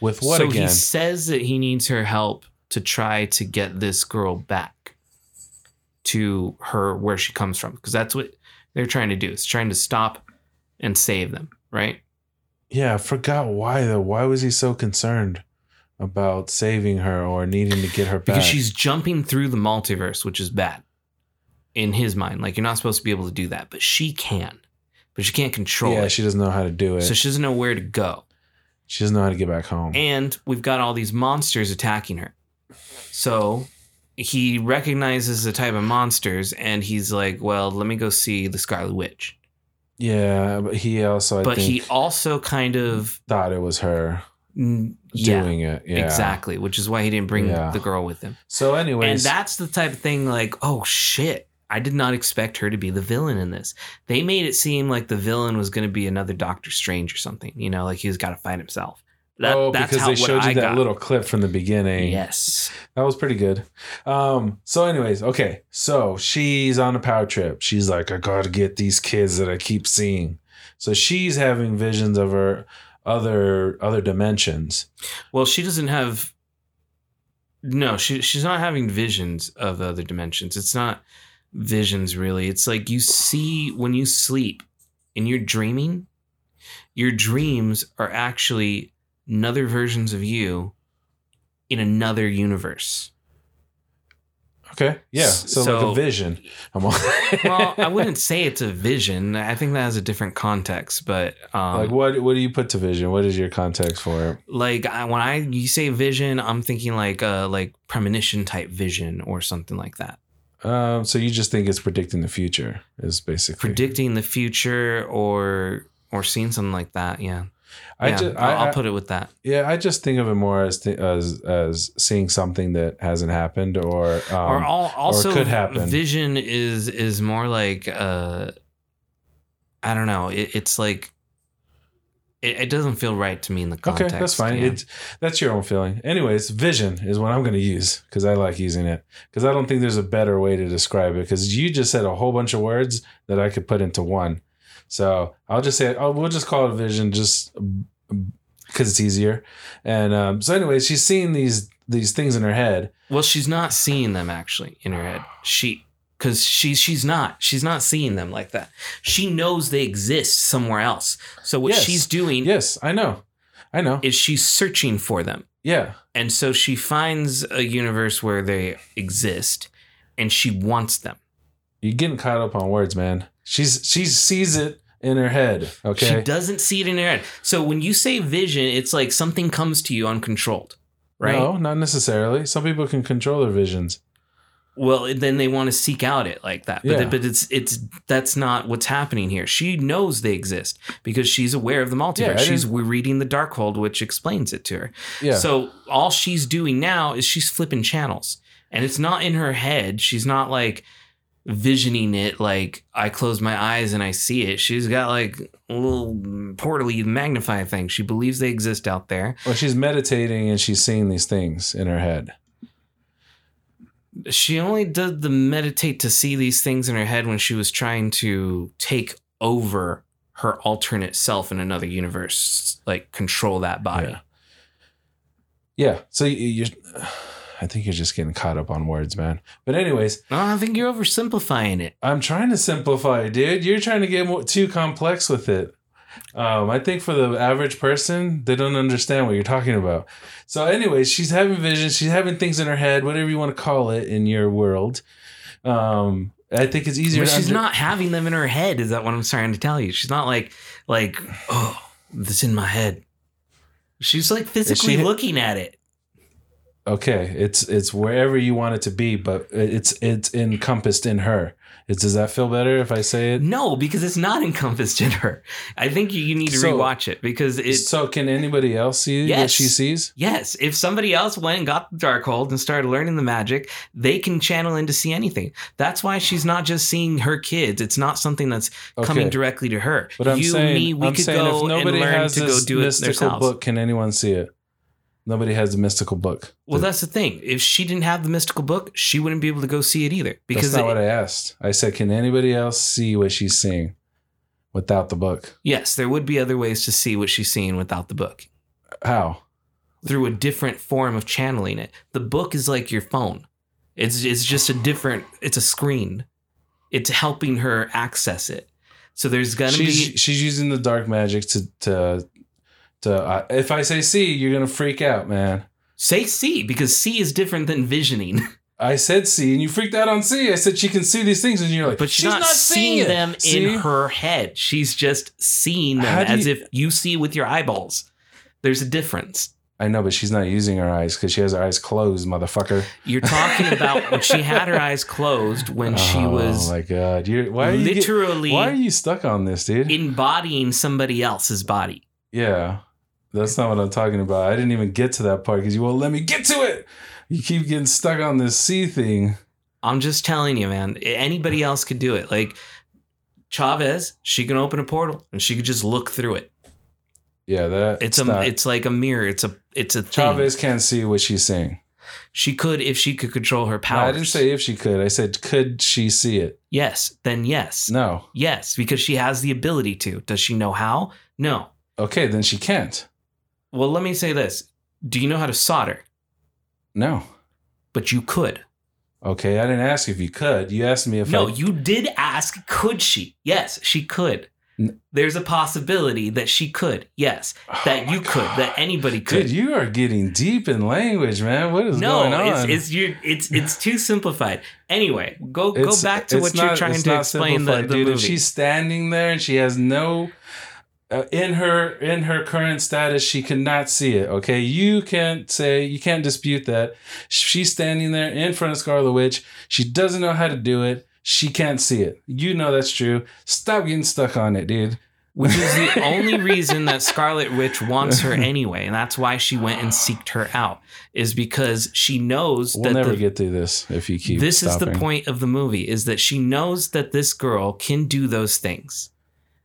Speaker 2: with what
Speaker 1: so
Speaker 2: again?
Speaker 1: he says that he needs her help to try to get this girl back to her where she comes from because that's what they're trying to do. It's trying to stop and save them, right?
Speaker 2: Yeah, I forgot why though. Why was he so concerned about saving her or needing to get her back?
Speaker 1: Because she's jumping through the multiverse, which is bad in his mind. Like you're not supposed to be able to do that, but she can. But she can't control it.
Speaker 2: yeah,
Speaker 1: it.
Speaker 2: she doesn't know how to do it.
Speaker 1: so she doesn't know where to go.
Speaker 2: she doesn't know how to get back home.
Speaker 1: And we've got all these monsters attacking her. So he recognizes the type of monsters and he's like, well, let me go see the Scarlet Witch.
Speaker 2: yeah, but he also I
Speaker 1: but he also kind of,
Speaker 2: thought it was her
Speaker 1: yeah,
Speaker 2: doing it. Yeah,
Speaker 1: exactly, which is why he didn't bring
Speaker 2: Yeah.
Speaker 1: the girl with him.
Speaker 2: So, anyways,
Speaker 1: And that's the type of thing like, oh shit, I did not expect her to be the villain in this. They made it seem like the villain was going to be another Doctor Strange or something, you know, like he's got to fight himself. That,
Speaker 2: oh, because
Speaker 1: how
Speaker 2: they showed you
Speaker 1: I
Speaker 2: that
Speaker 1: got.
Speaker 2: little clip from the beginning.
Speaker 1: Yes.
Speaker 2: That was pretty good. Um, so anyways, okay. So she's on a power trip. She's like, I gotta get these kids that I keep seeing. So she's having visions of her other other dimensions.
Speaker 1: Well, she doesn't have. No, she she's not having visions of other dimensions. It's not visions really. It's like you see when you sleep and you're dreaming, your dreams are actually another versions of you in another universe.
Speaker 2: Okay. Yeah. So, like a vision. I'm all-
Speaker 1: Well, I wouldn't say it's a vision. I think that has a different context, but um,
Speaker 2: like what what do you put to vision? What is your context for it?
Speaker 1: like I, when I you say vision, I'm thinking like uh like premonition type vision or something like that.
Speaker 2: Um, so you just think it's predicting the future is basically
Speaker 1: Predicting the future or or seeing something like that. Yeah,
Speaker 2: I
Speaker 1: yeah.
Speaker 2: just
Speaker 1: I'll,
Speaker 2: I,
Speaker 1: I'll put it with that.
Speaker 2: yeah, I just think of it more as th- as as seeing something that hasn't happened or um,
Speaker 1: or all, also
Speaker 2: could happen.
Speaker 1: vision is is more like uh I don't know. It, it's like it, it doesn't feel right to me in the context.
Speaker 2: Okay, that's fine.
Speaker 1: yeah.
Speaker 2: It's that's your own feeling. Anyways, vision is what I'm going to use because I like using it. Because I don't think there's a better way to describe it. Because you just said a whole bunch of words that I could put into one. So I'll just say, oh, we'll just call it vision, just because it's easier. And um, so, anyways, she's seeing these these things in her head.
Speaker 1: Well, she's not seeing them actually in her head. She because she's she's not she's not seeing them like that. She knows they exist somewhere else. So what
Speaker 2: Yes.
Speaker 1: she's doing
Speaker 2: Yes, I know, I know.
Speaker 1: is she's searching for them.
Speaker 2: Yeah,
Speaker 1: And so she finds a universe where they exist and she wants them.
Speaker 2: you're getting caught up on words, man. She's she sees it in her head. Okay.
Speaker 1: She doesn't see it in her head. So when you say vision, it's like something comes to you uncontrolled, right?
Speaker 2: No, not necessarily. Some people can control their visions.
Speaker 1: Well, then they want to seek out it like that. But,
Speaker 2: Yeah.
Speaker 1: but it's it's that's not what's happening here. She knows they exist because she's aware of the multiverse.
Speaker 2: Yeah,
Speaker 1: she's we're reading the Darkhold, which explains it to her.
Speaker 2: Yeah.
Speaker 1: So all she's doing now is she's flipping channels, and it's not in her head. She's not like visioning it like I close my eyes and I see it. She's got like a little portally magnified thing. She believes they exist out there.
Speaker 2: Well, she's meditating and she's seeing these things in her head.
Speaker 1: She only did the meditate to see these things in her head when she was trying to take over her alternate self in another universe, like control that body.
Speaker 2: Yeah. Yeah. So you, I think you're just getting caught up on words, man. But anyways,
Speaker 1: No, I think you're oversimplifying it.
Speaker 2: I'm trying to simplify, dude. You're trying to get more, too complex with it. Um, I think for the average person, they don't understand what you're talking about. So, anyways, she's having visions. She's having things in her head, whatever you want to call it in your world. Um, I think it's easier.
Speaker 1: But she's
Speaker 2: under-
Speaker 1: not having them in her head. Is that what I'm trying to tell you? She's not like like oh, this in my head. She's like physically
Speaker 2: she-
Speaker 1: looking at it.
Speaker 2: okay. It's it's wherever you want it to be, but it's it's encompassed in her. Does that feel better if I say it?
Speaker 1: No, because it's not encompassed in her. I think you, you need to
Speaker 2: So-
Speaker 1: rewatch it because it's
Speaker 2: so can anybody else see what she sees?
Speaker 1: yes. If somebody else went and got the Darkhold and started learning the magic, they can channel in to see anything. That's why she's not just seeing her kids. It's not something that's coming directly to her.
Speaker 2: But I'm
Speaker 1: you,
Speaker 2: saying,
Speaker 1: me, we
Speaker 2: I'm
Speaker 1: could
Speaker 2: saying
Speaker 1: go
Speaker 2: if nobody
Speaker 1: and learn
Speaker 2: has
Speaker 1: to go
Speaker 2: this
Speaker 1: do it
Speaker 2: mystical book, can anyone see it? Nobody has the mystical book.
Speaker 1: Well, that's the thing. If she didn't have the mystical book, she wouldn't be able to go see it either. Because That's
Speaker 2: not
Speaker 1: it-
Speaker 2: what I asked. I said, can anybody else see what she's seeing without the book?
Speaker 1: yes, there would be other ways to see what she's seeing without the book
Speaker 2: How?
Speaker 1: through a different form of channeling it. The book is like your phone. It's it's just a different. It's a screen. It's helping her access it. So there's gonna
Speaker 2: She's
Speaker 1: be
Speaker 2: she's using the dark magic to to Uh, if I say see, you're gonna freak out, man.
Speaker 1: say see because see is different than visioning.
Speaker 2: I said see, and you freaked out on see. I said she can see these things, and you're like,
Speaker 1: But she's, not, seeing
Speaker 2: it."
Speaker 1: them
Speaker 2: See?
Speaker 1: in her head. She's just seeing them
Speaker 2: How
Speaker 1: as
Speaker 2: you-
Speaker 1: if you see with your eyeballs. There's a difference.
Speaker 2: I know, but she's not using her eyes because she has her eyes closed, motherfucker.
Speaker 1: You're talking about when she had her eyes closed when she was.
Speaker 2: oh my god, you're why are you get-
Speaker 1: literally
Speaker 2: why are you stuck on this, dude?
Speaker 1: embodying somebody else's body.
Speaker 2: Yeah, that's not what I'm talking about. I didn't even get to that part because you won't let me get to it. You keep getting stuck on this C thing.
Speaker 1: I'm just telling you, man. Anybody else could do it. Like Chavez, she can open a portal and she could just look through it.
Speaker 2: Yeah, that
Speaker 1: It's a
Speaker 2: not-
Speaker 1: it's like a mirror. It's a it's a thing.
Speaker 2: Chavez can't see what she's saying.
Speaker 1: She could if she could control her
Speaker 2: No. I didn't say if she could. I said could she see it?
Speaker 1: yes. Then yes.
Speaker 2: No.
Speaker 1: Yes, because she has the ability to. Does she know how? No.
Speaker 2: Okay, then she can't.
Speaker 1: Well, let me say this. Do you know how to solder?
Speaker 2: No.
Speaker 1: But you could.
Speaker 2: Okay, I didn't ask if you could. You asked me if
Speaker 1: No,
Speaker 2: I,
Speaker 1: you did ask, could she? Yes, she could. There's a possibility that she could. Yes, oh that
Speaker 2: Oh my
Speaker 1: you could.
Speaker 2: God.
Speaker 1: That anybody could.
Speaker 2: Dude, you are getting deep in language, man. What is
Speaker 1: no,
Speaker 2: going on?
Speaker 1: it's it's you it's it's too simplified. Anyway, go go back to
Speaker 2: it's
Speaker 1: what you're trying to explain the, the
Speaker 2: dude.
Speaker 1: movie.
Speaker 2: If she's standing there and she has no uh, in her in her current status, she cannot see it. Okay, you can't say you can't dispute that. She's standing there in front of Scarlet Witch. She doesn't know how to do it. She can't see it. You know that's true. Stop getting stuck on it, dude.
Speaker 1: which is the only reason that Scarlet Witch wants her anyway, and that's why she went and seeked her out, is because she knows
Speaker 2: We'll
Speaker 1: that
Speaker 2: never
Speaker 1: the,
Speaker 2: get through this if you keep.
Speaker 1: this is the point of the movie, is that she knows that this girl can do those things.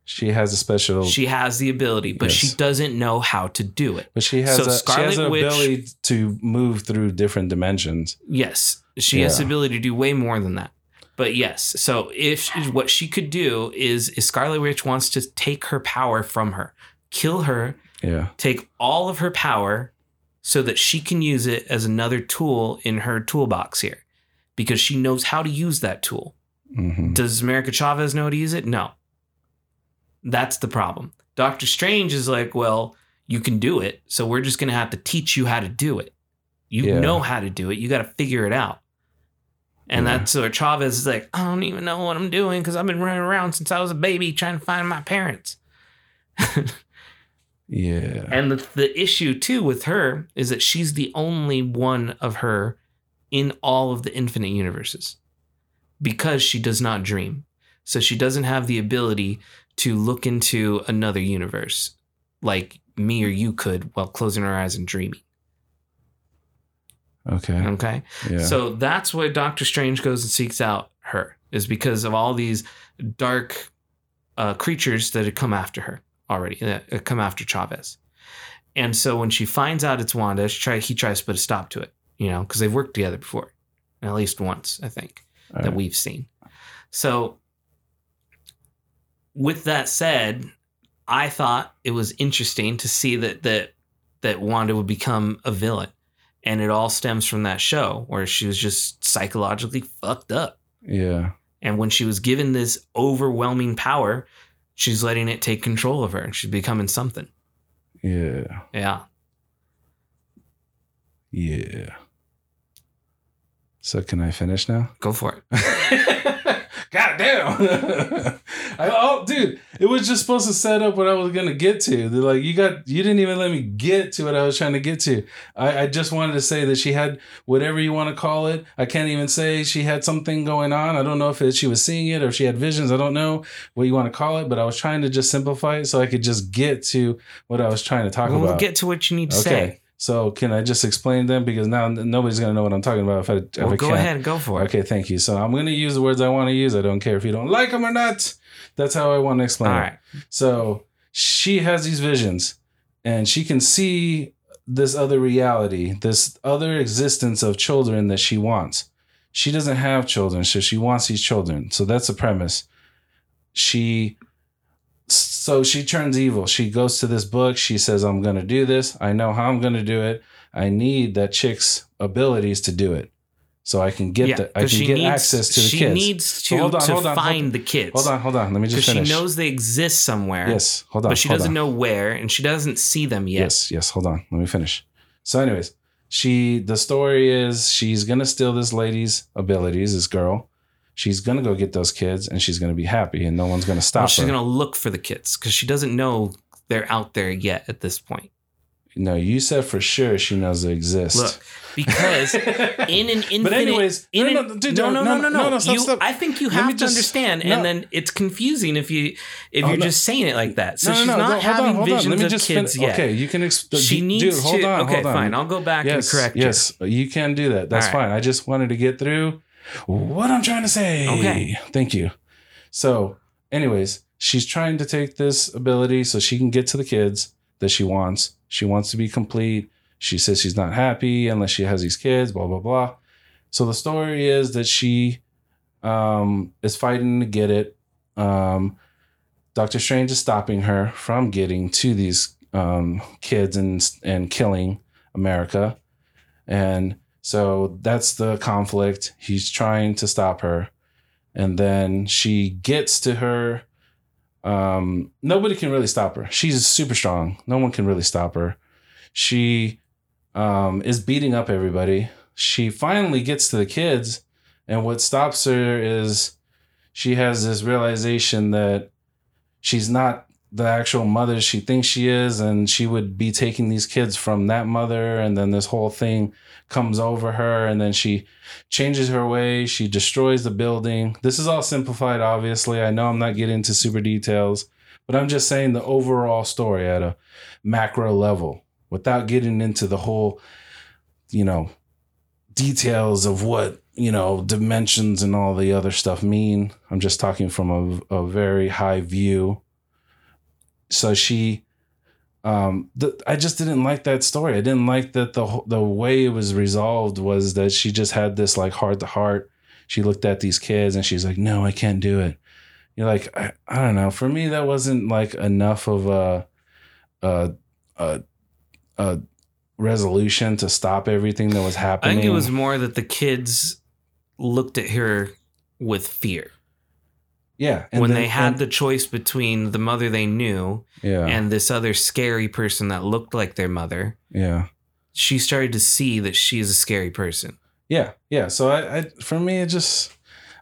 Speaker 2: She has a special.
Speaker 1: She has the ability, but she doesn't know how to do it.
Speaker 2: but she has
Speaker 1: So
Speaker 2: a, she has
Speaker 1: Scarlet
Speaker 2: an
Speaker 1: Witch-
Speaker 2: ability to move through different dimensions.
Speaker 1: Yes, she has the ability to do way more than that. But yes, so if what she could do is, is Scarlet Witch wants to take her power from her, kill her,
Speaker 2: Yeah.
Speaker 1: take all of her power so that she can use it as another tool in her toolbox here because she knows how to use that tool.
Speaker 2: hmm
Speaker 1: Does America Chavez know how to use it? No. That's the problem. Doctor Strange is like, well, you can do it, so we're just going to have to teach you how to do it. You
Speaker 2: Yeah.
Speaker 1: know how to do it. You got to figure it out. And
Speaker 2: Yeah.
Speaker 1: that's where Chavez is like, I don't even know what I'm doing because I've been running around since I was a baby trying to find my parents.
Speaker 2: Yeah.
Speaker 1: And the, the issue too with her is that she's the only one of her in all of the infinite universes because she does not dream. So she doesn't have the ability to look into another universe like me or you could while closing our eyes and dreaming.
Speaker 2: Okay.
Speaker 1: Okay.
Speaker 2: Yeah.
Speaker 1: So that's why Doctor Strange goes and seeks out her, is because of all these dark uh, creatures that had come after her already, that had come after Chavez. And so when she finds out it's Wanda, she try, he tries to put a stop to it, you know, because they've worked together before, at least once, I think,
Speaker 2: All
Speaker 1: that
Speaker 2: right.
Speaker 1: we've seen. So with that said, I thought it was interesting to see that that that Wanda would become a villain. And it all stems from that show where she was just psychologically fucked up.
Speaker 2: yeah.
Speaker 1: And when she was given this overwhelming power, she's letting it take control of her and she's becoming something.
Speaker 2: Yeah.
Speaker 1: Yeah.
Speaker 2: Yeah. So can I finish now?
Speaker 1: Go for it.
Speaker 2: God damn. I, oh, dude, it was just supposed to set up what I was gonna get to. They're like, you got, you didn't even let me get to what I was trying to get to. I, I just wanted to say that she had whatever you want to call it. I can't even say she had something going on. I don't know if it, she was seeing it or if she had visions. I don't know what you want to call it, but I was trying to just simplify it so I could just get to what I was trying to talk about.
Speaker 1: We'll
Speaker 2: about.
Speaker 1: get to what you need to
Speaker 2: okay.
Speaker 1: say.
Speaker 2: So can I just explain them because now nobody's gonna know what I'm talking about if I if
Speaker 1: Well,
Speaker 2: I
Speaker 1: go
Speaker 2: can't.
Speaker 1: ahead and go for it.
Speaker 2: Okay, thank you. So I'm going to use the words I want to use. I don't care if you don't like them or not. That's how I want to explain
Speaker 1: All
Speaker 2: it.
Speaker 1: right.
Speaker 2: So she has these visions and she can see this other reality, this other existence of children that she wants. She doesn't have children, so she wants these children. So that's the premise. She so she turns evil. She goes to this book. She says, I'm going to do this. I know how I'm going to do it. I need that chick's abilities to do it. So I can get
Speaker 1: yeah,
Speaker 2: the, I can
Speaker 1: she
Speaker 2: get
Speaker 1: needs,
Speaker 2: access to the
Speaker 1: she
Speaker 2: kids.
Speaker 1: She needs
Speaker 2: So
Speaker 1: to,
Speaker 2: hold on,
Speaker 1: to
Speaker 2: hold on, hold
Speaker 1: find
Speaker 2: on.
Speaker 1: the kids.
Speaker 2: Hold on, hold on. Let me just
Speaker 1: Because she knows they exist somewhere.
Speaker 2: yes, hold on.
Speaker 1: but she doesn't
Speaker 2: on.
Speaker 1: know where and she doesn't see them yet.
Speaker 2: Yes, yes. Hold on. Let me finish. So, anyways, she the story is she's gonna steal this lady's abilities, this girl. She's gonna go get those kids, and she's gonna be happy, and no one's gonna stop
Speaker 1: Well, she's
Speaker 2: her.
Speaker 1: going to look for the kids because she doesn't know they're out there yet at this point.
Speaker 2: no, you said for sure she knows they exist.
Speaker 1: Look, because in an infinite,
Speaker 2: but anyways,
Speaker 1: in
Speaker 2: no,
Speaker 1: an-
Speaker 2: no, dude,
Speaker 1: no, no, no, no, no,
Speaker 2: no, stop,
Speaker 1: you,
Speaker 2: stop.
Speaker 1: I think you
Speaker 2: Let
Speaker 1: have to
Speaker 2: just-
Speaker 1: understand,
Speaker 2: no.
Speaker 1: and then it's confusing if you if
Speaker 2: Oh,
Speaker 1: you're
Speaker 2: no.
Speaker 1: just saying it like that. So
Speaker 2: no,
Speaker 1: she's
Speaker 2: no, no,
Speaker 1: not
Speaker 2: no,
Speaker 1: having
Speaker 2: on, hold on.
Speaker 1: visions
Speaker 2: Let me
Speaker 1: of
Speaker 2: just
Speaker 1: kids
Speaker 2: fin-
Speaker 1: yet.
Speaker 2: Okay, you can. Exp- uh,
Speaker 1: She
Speaker 2: dude,
Speaker 1: needs
Speaker 2: hold
Speaker 1: to.
Speaker 2: on,
Speaker 1: okay,
Speaker 2: hold on.
Speaker 1: fine. I'll go back
Speaker 2: yes,
Speaker 1: and correct
Speaker 2: yes, you can do that. That's
Speaker 1: right.
Speaker 2: fine. I just wanted to get through what I'm trying to say.
Speaker 1: Okay.
Speaker 2: Thank you. So, anyways, she's trying to take this ability so she can get to the kids that she wants. She wants to be complete. She says she's not happy unless she has these kids, blah, blah, blah. So the story is that she um, is fighting to get it. Um, Doctor Strange is stopping her from getting to these um, kids and and killing America, and so that's the conflict. He's trying to stop her, and then she gets to her Um, nobody can really stop her. She's super strong. No one can really stop her. She um, is beating up everybody. She finally gets to the kids, and what stops her is she has this realization that she's not the actual mother she thinks she is, and she would be taking these kids from that mother, and then this whole thing comes over her, and then she changes her way. She destroys the building. This is all simplified, obviously. I know I'm not getting into super details, but I'm just saying the overall story at a macro level without getting into the whole, you know, details of what, you know, dimensions and all the other stuff mean. I'm just talking from a, a very high view. So she, um, the, I just didn't like that story. I didn't like that the the way it was resolved was that she just had this like heart to heart. She looked at these kids and she's like, "No, I can't do it." You're like, I, I don't know. For me, that wasn't like enough of a, a, a, a resolution to stop everything that was happening I
Speaker 1: think it was more that the kids looked at her with fear
Speaker 2: yeah. and
Speaker 1: when
Speaker 2: then-
Speaker 1: they had
Speaker 2: and-
Speaker 1: the choice between the mother they knew
Speaker 2: yeah
Speaker 1: and this other scary person that looked like their mother.
Speaker 2: yeah
Speaker 1: She started to see that she is a scary person.
Speaker 2: yeah yeah. So I, I for me it just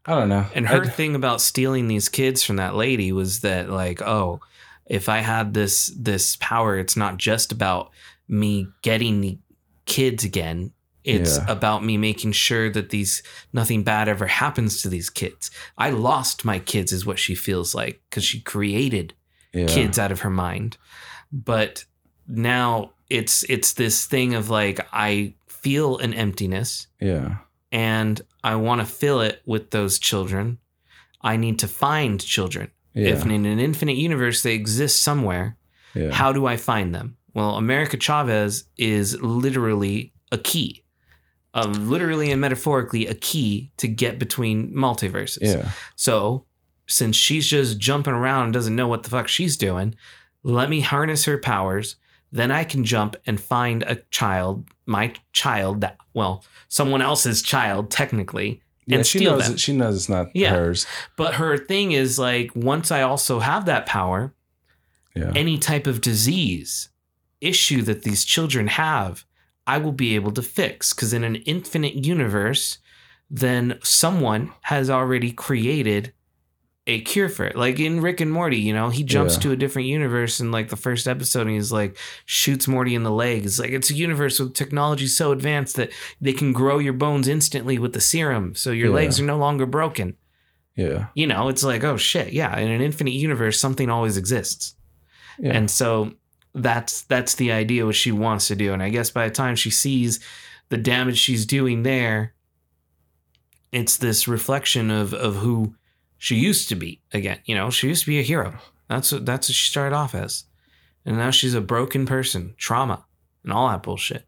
Speaker 2: I don't know.
Speaker 1: And her
Speaker 2: I-
Speaker 1: thing about stealing these kids from that lady was that like, oh, if I had this this power, it's not just about me getting the kids again. It's
Speaker 2: Yeah.
Speaker 1: about me making sure that these nothing bad ever happens to these kids. I lost my kids is what she feels like cuz she created
Speaker 2: yeah.
Speaker 1: kids out of her mind. But now it's it's this thing of like I feel an emptiness
Speaker 2: Yeah.
Speaker 1: and I want to fill it with those children. I need to find children.
Speaker 2: Yeah.
Speaker 1: If in an infinite universe they exist somewhere,
Speaker 2: yeah.
Speaker 1: how do I find them? Well, America Chavez is literally a key, um, literally and metaphorically a key to get between multiverses.
Speaker 2: yeah.
Speaker 1: So, since she's just jumping around and doesn't know what the fuck she's doing, let me harness her powers. Then I can jump and find a child, my child that, well, someone else's child, technically.
Speaker 2: Yeah,
Speaker 1: and
Speaker 2: she
Speaker 1: steal
Speaker 2: knows
Speaker 1: them.
Speaker 2: she knows it's not
Speaker 1: Yeah.
Speaker 2: hers.
Speaker 1: But her thing is like, once I also have that power,
Speaker 2: Yeah.
Speaker 1: any type of disease issue that these children have, I will be able to fix. Because in an infinite universe, then someone has already created a cure for it. Like in Rick and Morty, you know, he jumps
Speaker 2: Yeah.
Speaker 1: to a different universe in like the first episode and he's like shoots Morty in the leg. It's like it's a universe with technology so advanced that they can grow your bones instantly with the serum. So your
Speaker 2: Yeah.
Speaker 1: legs are no longer broken.
Speaker 2: yeah.
Speaker 1: You know, it's like, oh shit, yeah, in an infinite universe, something always exists.
Speaker 2: Yeah.
Speaker 1: And so that's that's the idea what she wants to do. And I guess by the time she sees the damage she's doing there, it's this reflection of of who she used to be again. You know, she used to be a hero. That's what that's what she started off as. And now she's a broken person, trauma, and all that bullshit.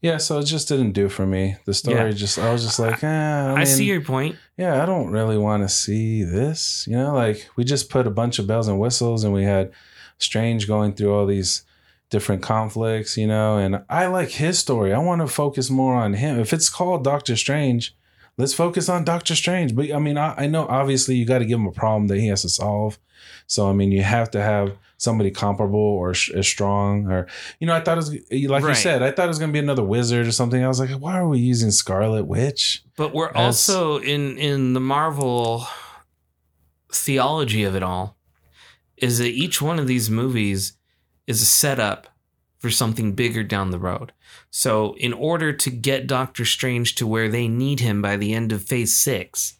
Speaker 2: Yeah, so it just didn't do for me. The story
Speaker 1: Yeah.
Speaker 2: just I was just like, eh, I,
Speaker 1: I,
Speaker 2: mean,
Speaker 1: see your point.
Speaker 2: yeah, I don't really want to see this. You know, like we just put a bunch of bells and whistles and we had Strange going through all these different conflicts, you know, and I like his story. I want to focus more on him. If it's called Doctor Strange, let's focus on Doctor Strange. But I mean, I, I know obviously you got to give him a problem that he has to solve. So I mean, you have to have somebody comparable or sh- as strong, or you know, I thought it was like you said, I thought it was gonna be another wizard or something. I was like, why are we using Scarlet Witch?
Speaker 1: But we're
Speaker 2: as-
Speaker 1: also in in the Marvel theology of it all is that each one of these movies is a setup for something bigger down the road. So in order to get Doctor Strange to where they need him by the end of phase 6,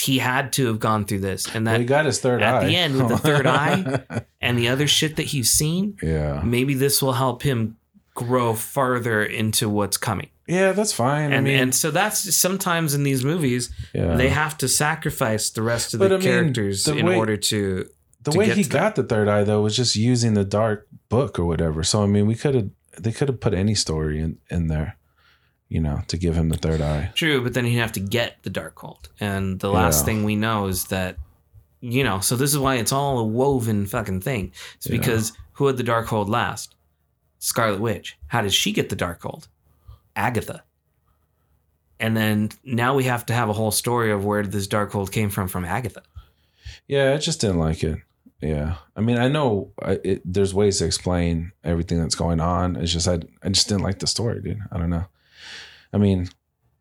Speaker 1: he had to have gone through this and
Speaker 2: Well,
Speaker 1: that
Speaker 2: he got his third
Speaker 1: at
Speaker 2: eye
Speaker 1: the end with the third eye, and the other shit that he's seen,
Speaker 2: yeah,
Speaker 1: maybe this will help him grow farther into what's coming.
Speaker 2: yeah, that's fine. I
Speaker 1: And
Speaker 2: mean,
Speaker 1: and so that's sometimes in these movies
Speaker 2: yeah.
Speaker 1: they have to sacrifice the rest of
Speaker 2: But
Speaker 1: the
Speaker 2: I mean,
Speaker 1: characters
Speaker 2: the
Speaker 1: in
Speaker 2: way-
Speaker 1: order to
Speaker 2: the way he got the third eye though was just using the dark book or whatever. So I mean, we could have they could have put any story in in there, you know, to give him the third eye.
Speaker 1: true but then he'd have to get the Darkhold, and the last
Speaker 2: Yeah.
Speaker 1: thing we know is that you know so this is why it's all a woven fucking thing it's
Speaker 2: Yeah.
Speaker 1: because who had the Darkhold last scarlet witch how did she get the Darkhold? agatha and then now we have to have a whole story of where this Darkhold came from from agatha
Speaker 2: Yeah, I just didn't like it. Yeah, I mean, I know I, it, there's ways to explain everything that's going on. It's just I, I just didn't like the story, dude. I don't know. I mean,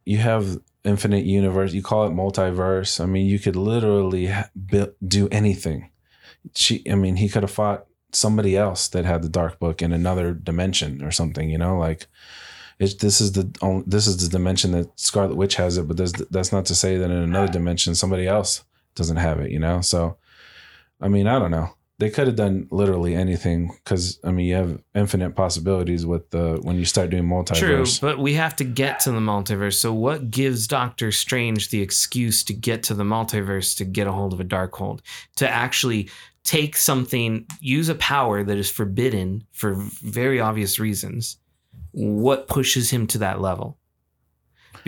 Speaker 2: you have infinite universe. You call it multiverse. I mean, you could literally do anything. She, I mean, he could have fought somebody else that had the dark book in another dimension or something. You know, like it's this is the only, this is the dimension that Scarlet Witch has it, but there's, that's not to say that in another dimension somebody else doesn't have it. You know, so I mean, I don't know. They could have done literally anything because I mean, you have infinite possibilities with the when you start doing multiverse.
Speaker 1: True, but we have to get to the multiverse. So, what gives Doctor Strange the excuse to get to the multiverse to get a hold of a Darkhold? To actually take something, use a power that is forbidden for very obvious reasons. What pushes him to that level?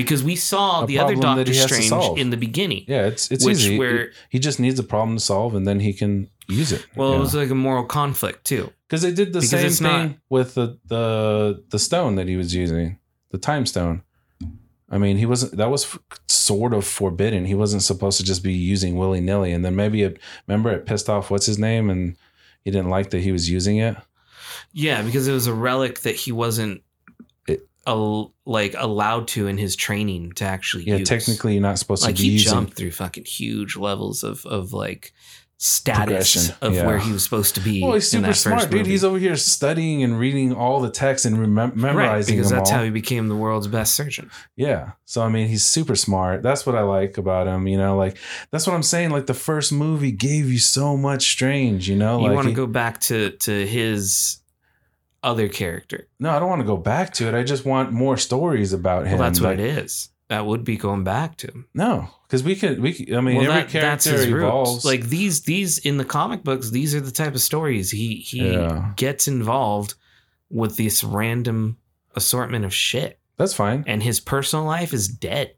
Speaker 1: Because we saw
Speaker 2: A
Speaker 1: the other Doctor
Speaker 2: he has to
Speaker 1: Strange in the beginning.
Speaker 2: Yeah, it's it's
Speaker 1: Which
Speaker 2: easy.
Speaker 1: where-
Speaker 2: he just needs a problem to solve, and then he can use it.
Speaker 1: Well, it was like a moral conflict too.
Speaker 2: because they did the
Speaker 1: because
Speaker 2: same thing
Speaker 1: not-
Speaker 2: with the the the stone that he was using, the time stone. I mean, he wasn't. That was f- sort of forbidden. He wasn't supposed to just be using willy nilly. And then maybe it. Remember, it pissed off what's his name, and he didn't like that he was using it.
Speaker 1: Yeah, because it was a relic that he wasn't al- like allowed to in his training to actually
Speaker 2: Yeah,
Speaker 1: use.
Speaker 2: technically, you're not supposed
Speaker 1: like
Speaker 2: to be
Speaker 1: he
Speaker 2: using.
Speaker 1: jumped through fucking huge levels of of like status of
Speaker 2: yeah.
Speaker 1: where he was supposed to be.
Speaker 2: Well, he's super smart, dude.
Speaker 1: movie.
Speaker 2: He's over here studying and reading all the text and remem-
Speaker 1: right
Speaker 2: memorizing
Speaker 1: because
Speaker 2: them
Speaker 1: that's
Speaker 2: all.
Speaker 1: how he became the world's best surgeon.
Speaker 2: Yeah. So I mean, he's super smart. That's what I like about him. You know, like that's what I'm saying. Like the first movie gave you so much strange. You know,
Speaker 1: you
Speaker 2: like
Speaker 1: want to go back to to his other character.
Speaker 2: no, I don't want to go back to it. I just want more stories about him.
Speaker 1: Well, that's what
Speaker 2: Like,
Speaker 1: it is. That would be going back to him.
Speaker 2: No, because we could. We. Could, I mean,
Speaker 1: well,
Speaker 2: every
Speaker 1: that,
Speaker 2: character evolves.
Speaker 1: roots. Like these, these in the comic books, these are the type of stories he he
Speaker 2: Yeah.
Speaker 1: gets involved with this random assortment of shit,
Speaker 2: that's fine.
Speaker 1: and his personal life is dead.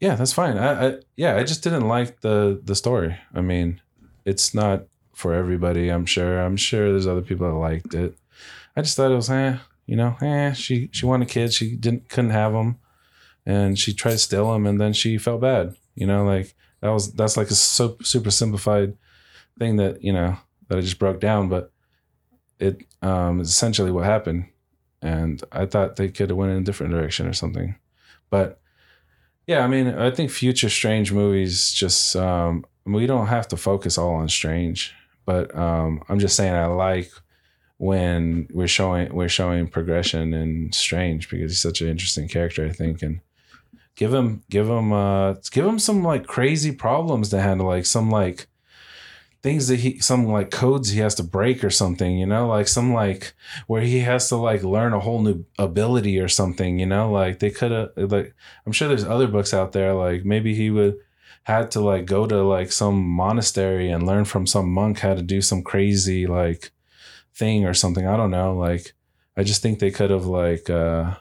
Speaker 2: Yeah, that's fine. I, I. Yeah, I just didn't like the the story. I mean, it's not for everybody. I'm sure. I'm sure there's other people that liked it. I just thought it was, eh, you know, eh. She she wanted kids. She didn't couldn't have them, and she tried to steal them, and then she felt bad. You know, like that was that's like a so, super simplified thing that you know that I just broke down, but it um is essentially what happened. And I thought they could have went in a different direction or something, but yeah, I mean, I think future Strange movies just um we don't have to focus all on Strange, but um I'm just saying I like when we're showing we're showing progression in Strange because he's such an interesting character, I think, and give him give him uh give him some like crazy problems to handle, like some like things that he some like codes he has to break or something, you know, like some like where he has to like learn a whole new ability or something, you know, like they could have like I'm sure there's other books out there like maybe he would had to like go to like some monastery and learn from some monk how to do some crazy like thing or something. I don't know. Like I just think they could have like uh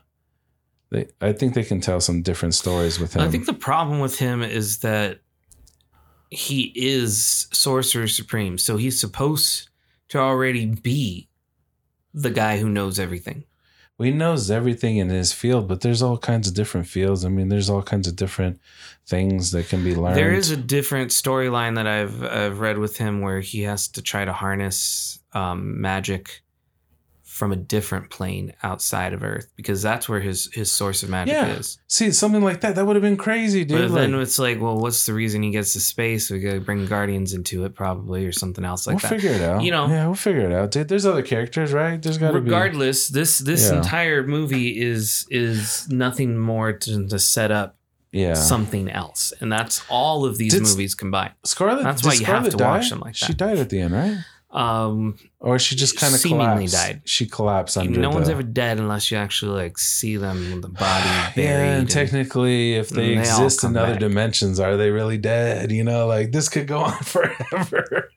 Speaker 2: they I think they can tell some different stories with him.
Speaker 1: I think the problem with him is that he is Sorcerer Supreme, so he's supposed to already be the guy who knows everything.
Speaker 2: Well, he knows everything in his field, but there's all kinds of different fields. I mean, there's all kinds of different things that can be learned.
Speaker 1: There is a different storyline that I've I've read with him where he has to try to harness um, magic from a different plane outside of Earth because that's where his his source of magic
Speaker 2: Yeah,
Speaker 1: is.
Speaker 2: See, something like that, that would have been crazy, dude.
Speaker 1: But then
Speaker 2: Like,
Speaker 1: it's like, well, what's the reason he gets to space? We gotta bring Guardians into it, probably, or something else like that.
Speaker 2: we'll figure it out.
Speaker 1: You know-
Speaker 2: yeah, we'll figure it out, dude. There's other characters, right? There's got to be.
Speaker 1: Regardless, this this
Speaker 2: Yeah.
Speaker 1: entire movie is is nothing more to, to set up
Speaker 2: Yeah,
Speaker 1: something else, and that's all of these
Speaker 2: Did-
Speaker 1: movies combined.
Speaker 2: Scarlet.
Speaker 1: That's why you have to
Speaker 2: die?
Speaker 1: watch them like that.
Speaker 2: She died at the end, right?
Speaker 1: Um,
Speaker 2: Or she just kind of
Speaker 1: Seemingly
Speaker 2: collapsed.
Speaker 1: died.
Speaker 2: She collapsed under.
Speaker 1: no one's
Speaker 2: the-
Speaker 1: ever dead unless you actually like see them with the body buried.
Speaker 2: Yeah, and
Speaker 1: and-
Speaker 2: technically, if they,
Speaker 1: they
Speaker 2: exist in other
Speaker 1: back.
Speaker 2: dimensions, are they really dead? You know, like this could go on forever.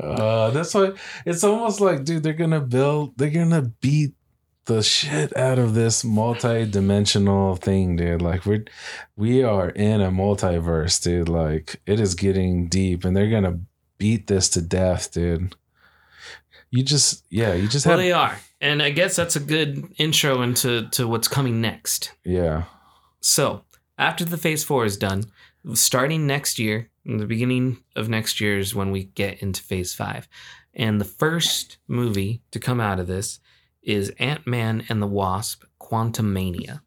Speaker 2: Uh, that's why it's almost like, dude, they're gonna build, they're gonna beat the shit out of this multi-dimensional thing, dude. Like we're, we are in a multiverse, dude. Like it is getting deep, and they're gonna beat this to death, dude. You just, yeah, you just
Speaker 1: well,
Speaker 2: have,
Speaker 1: they are, and I guess that's a good intro into to what's coming next.
Speaker 2: yeah.
Speaker 1: So after the Phase Four is done, starting next year, in the beginning of next year is when we get into Phase Five, and the first movie to come out of this is Ant Man and the Wasp: Quantumania.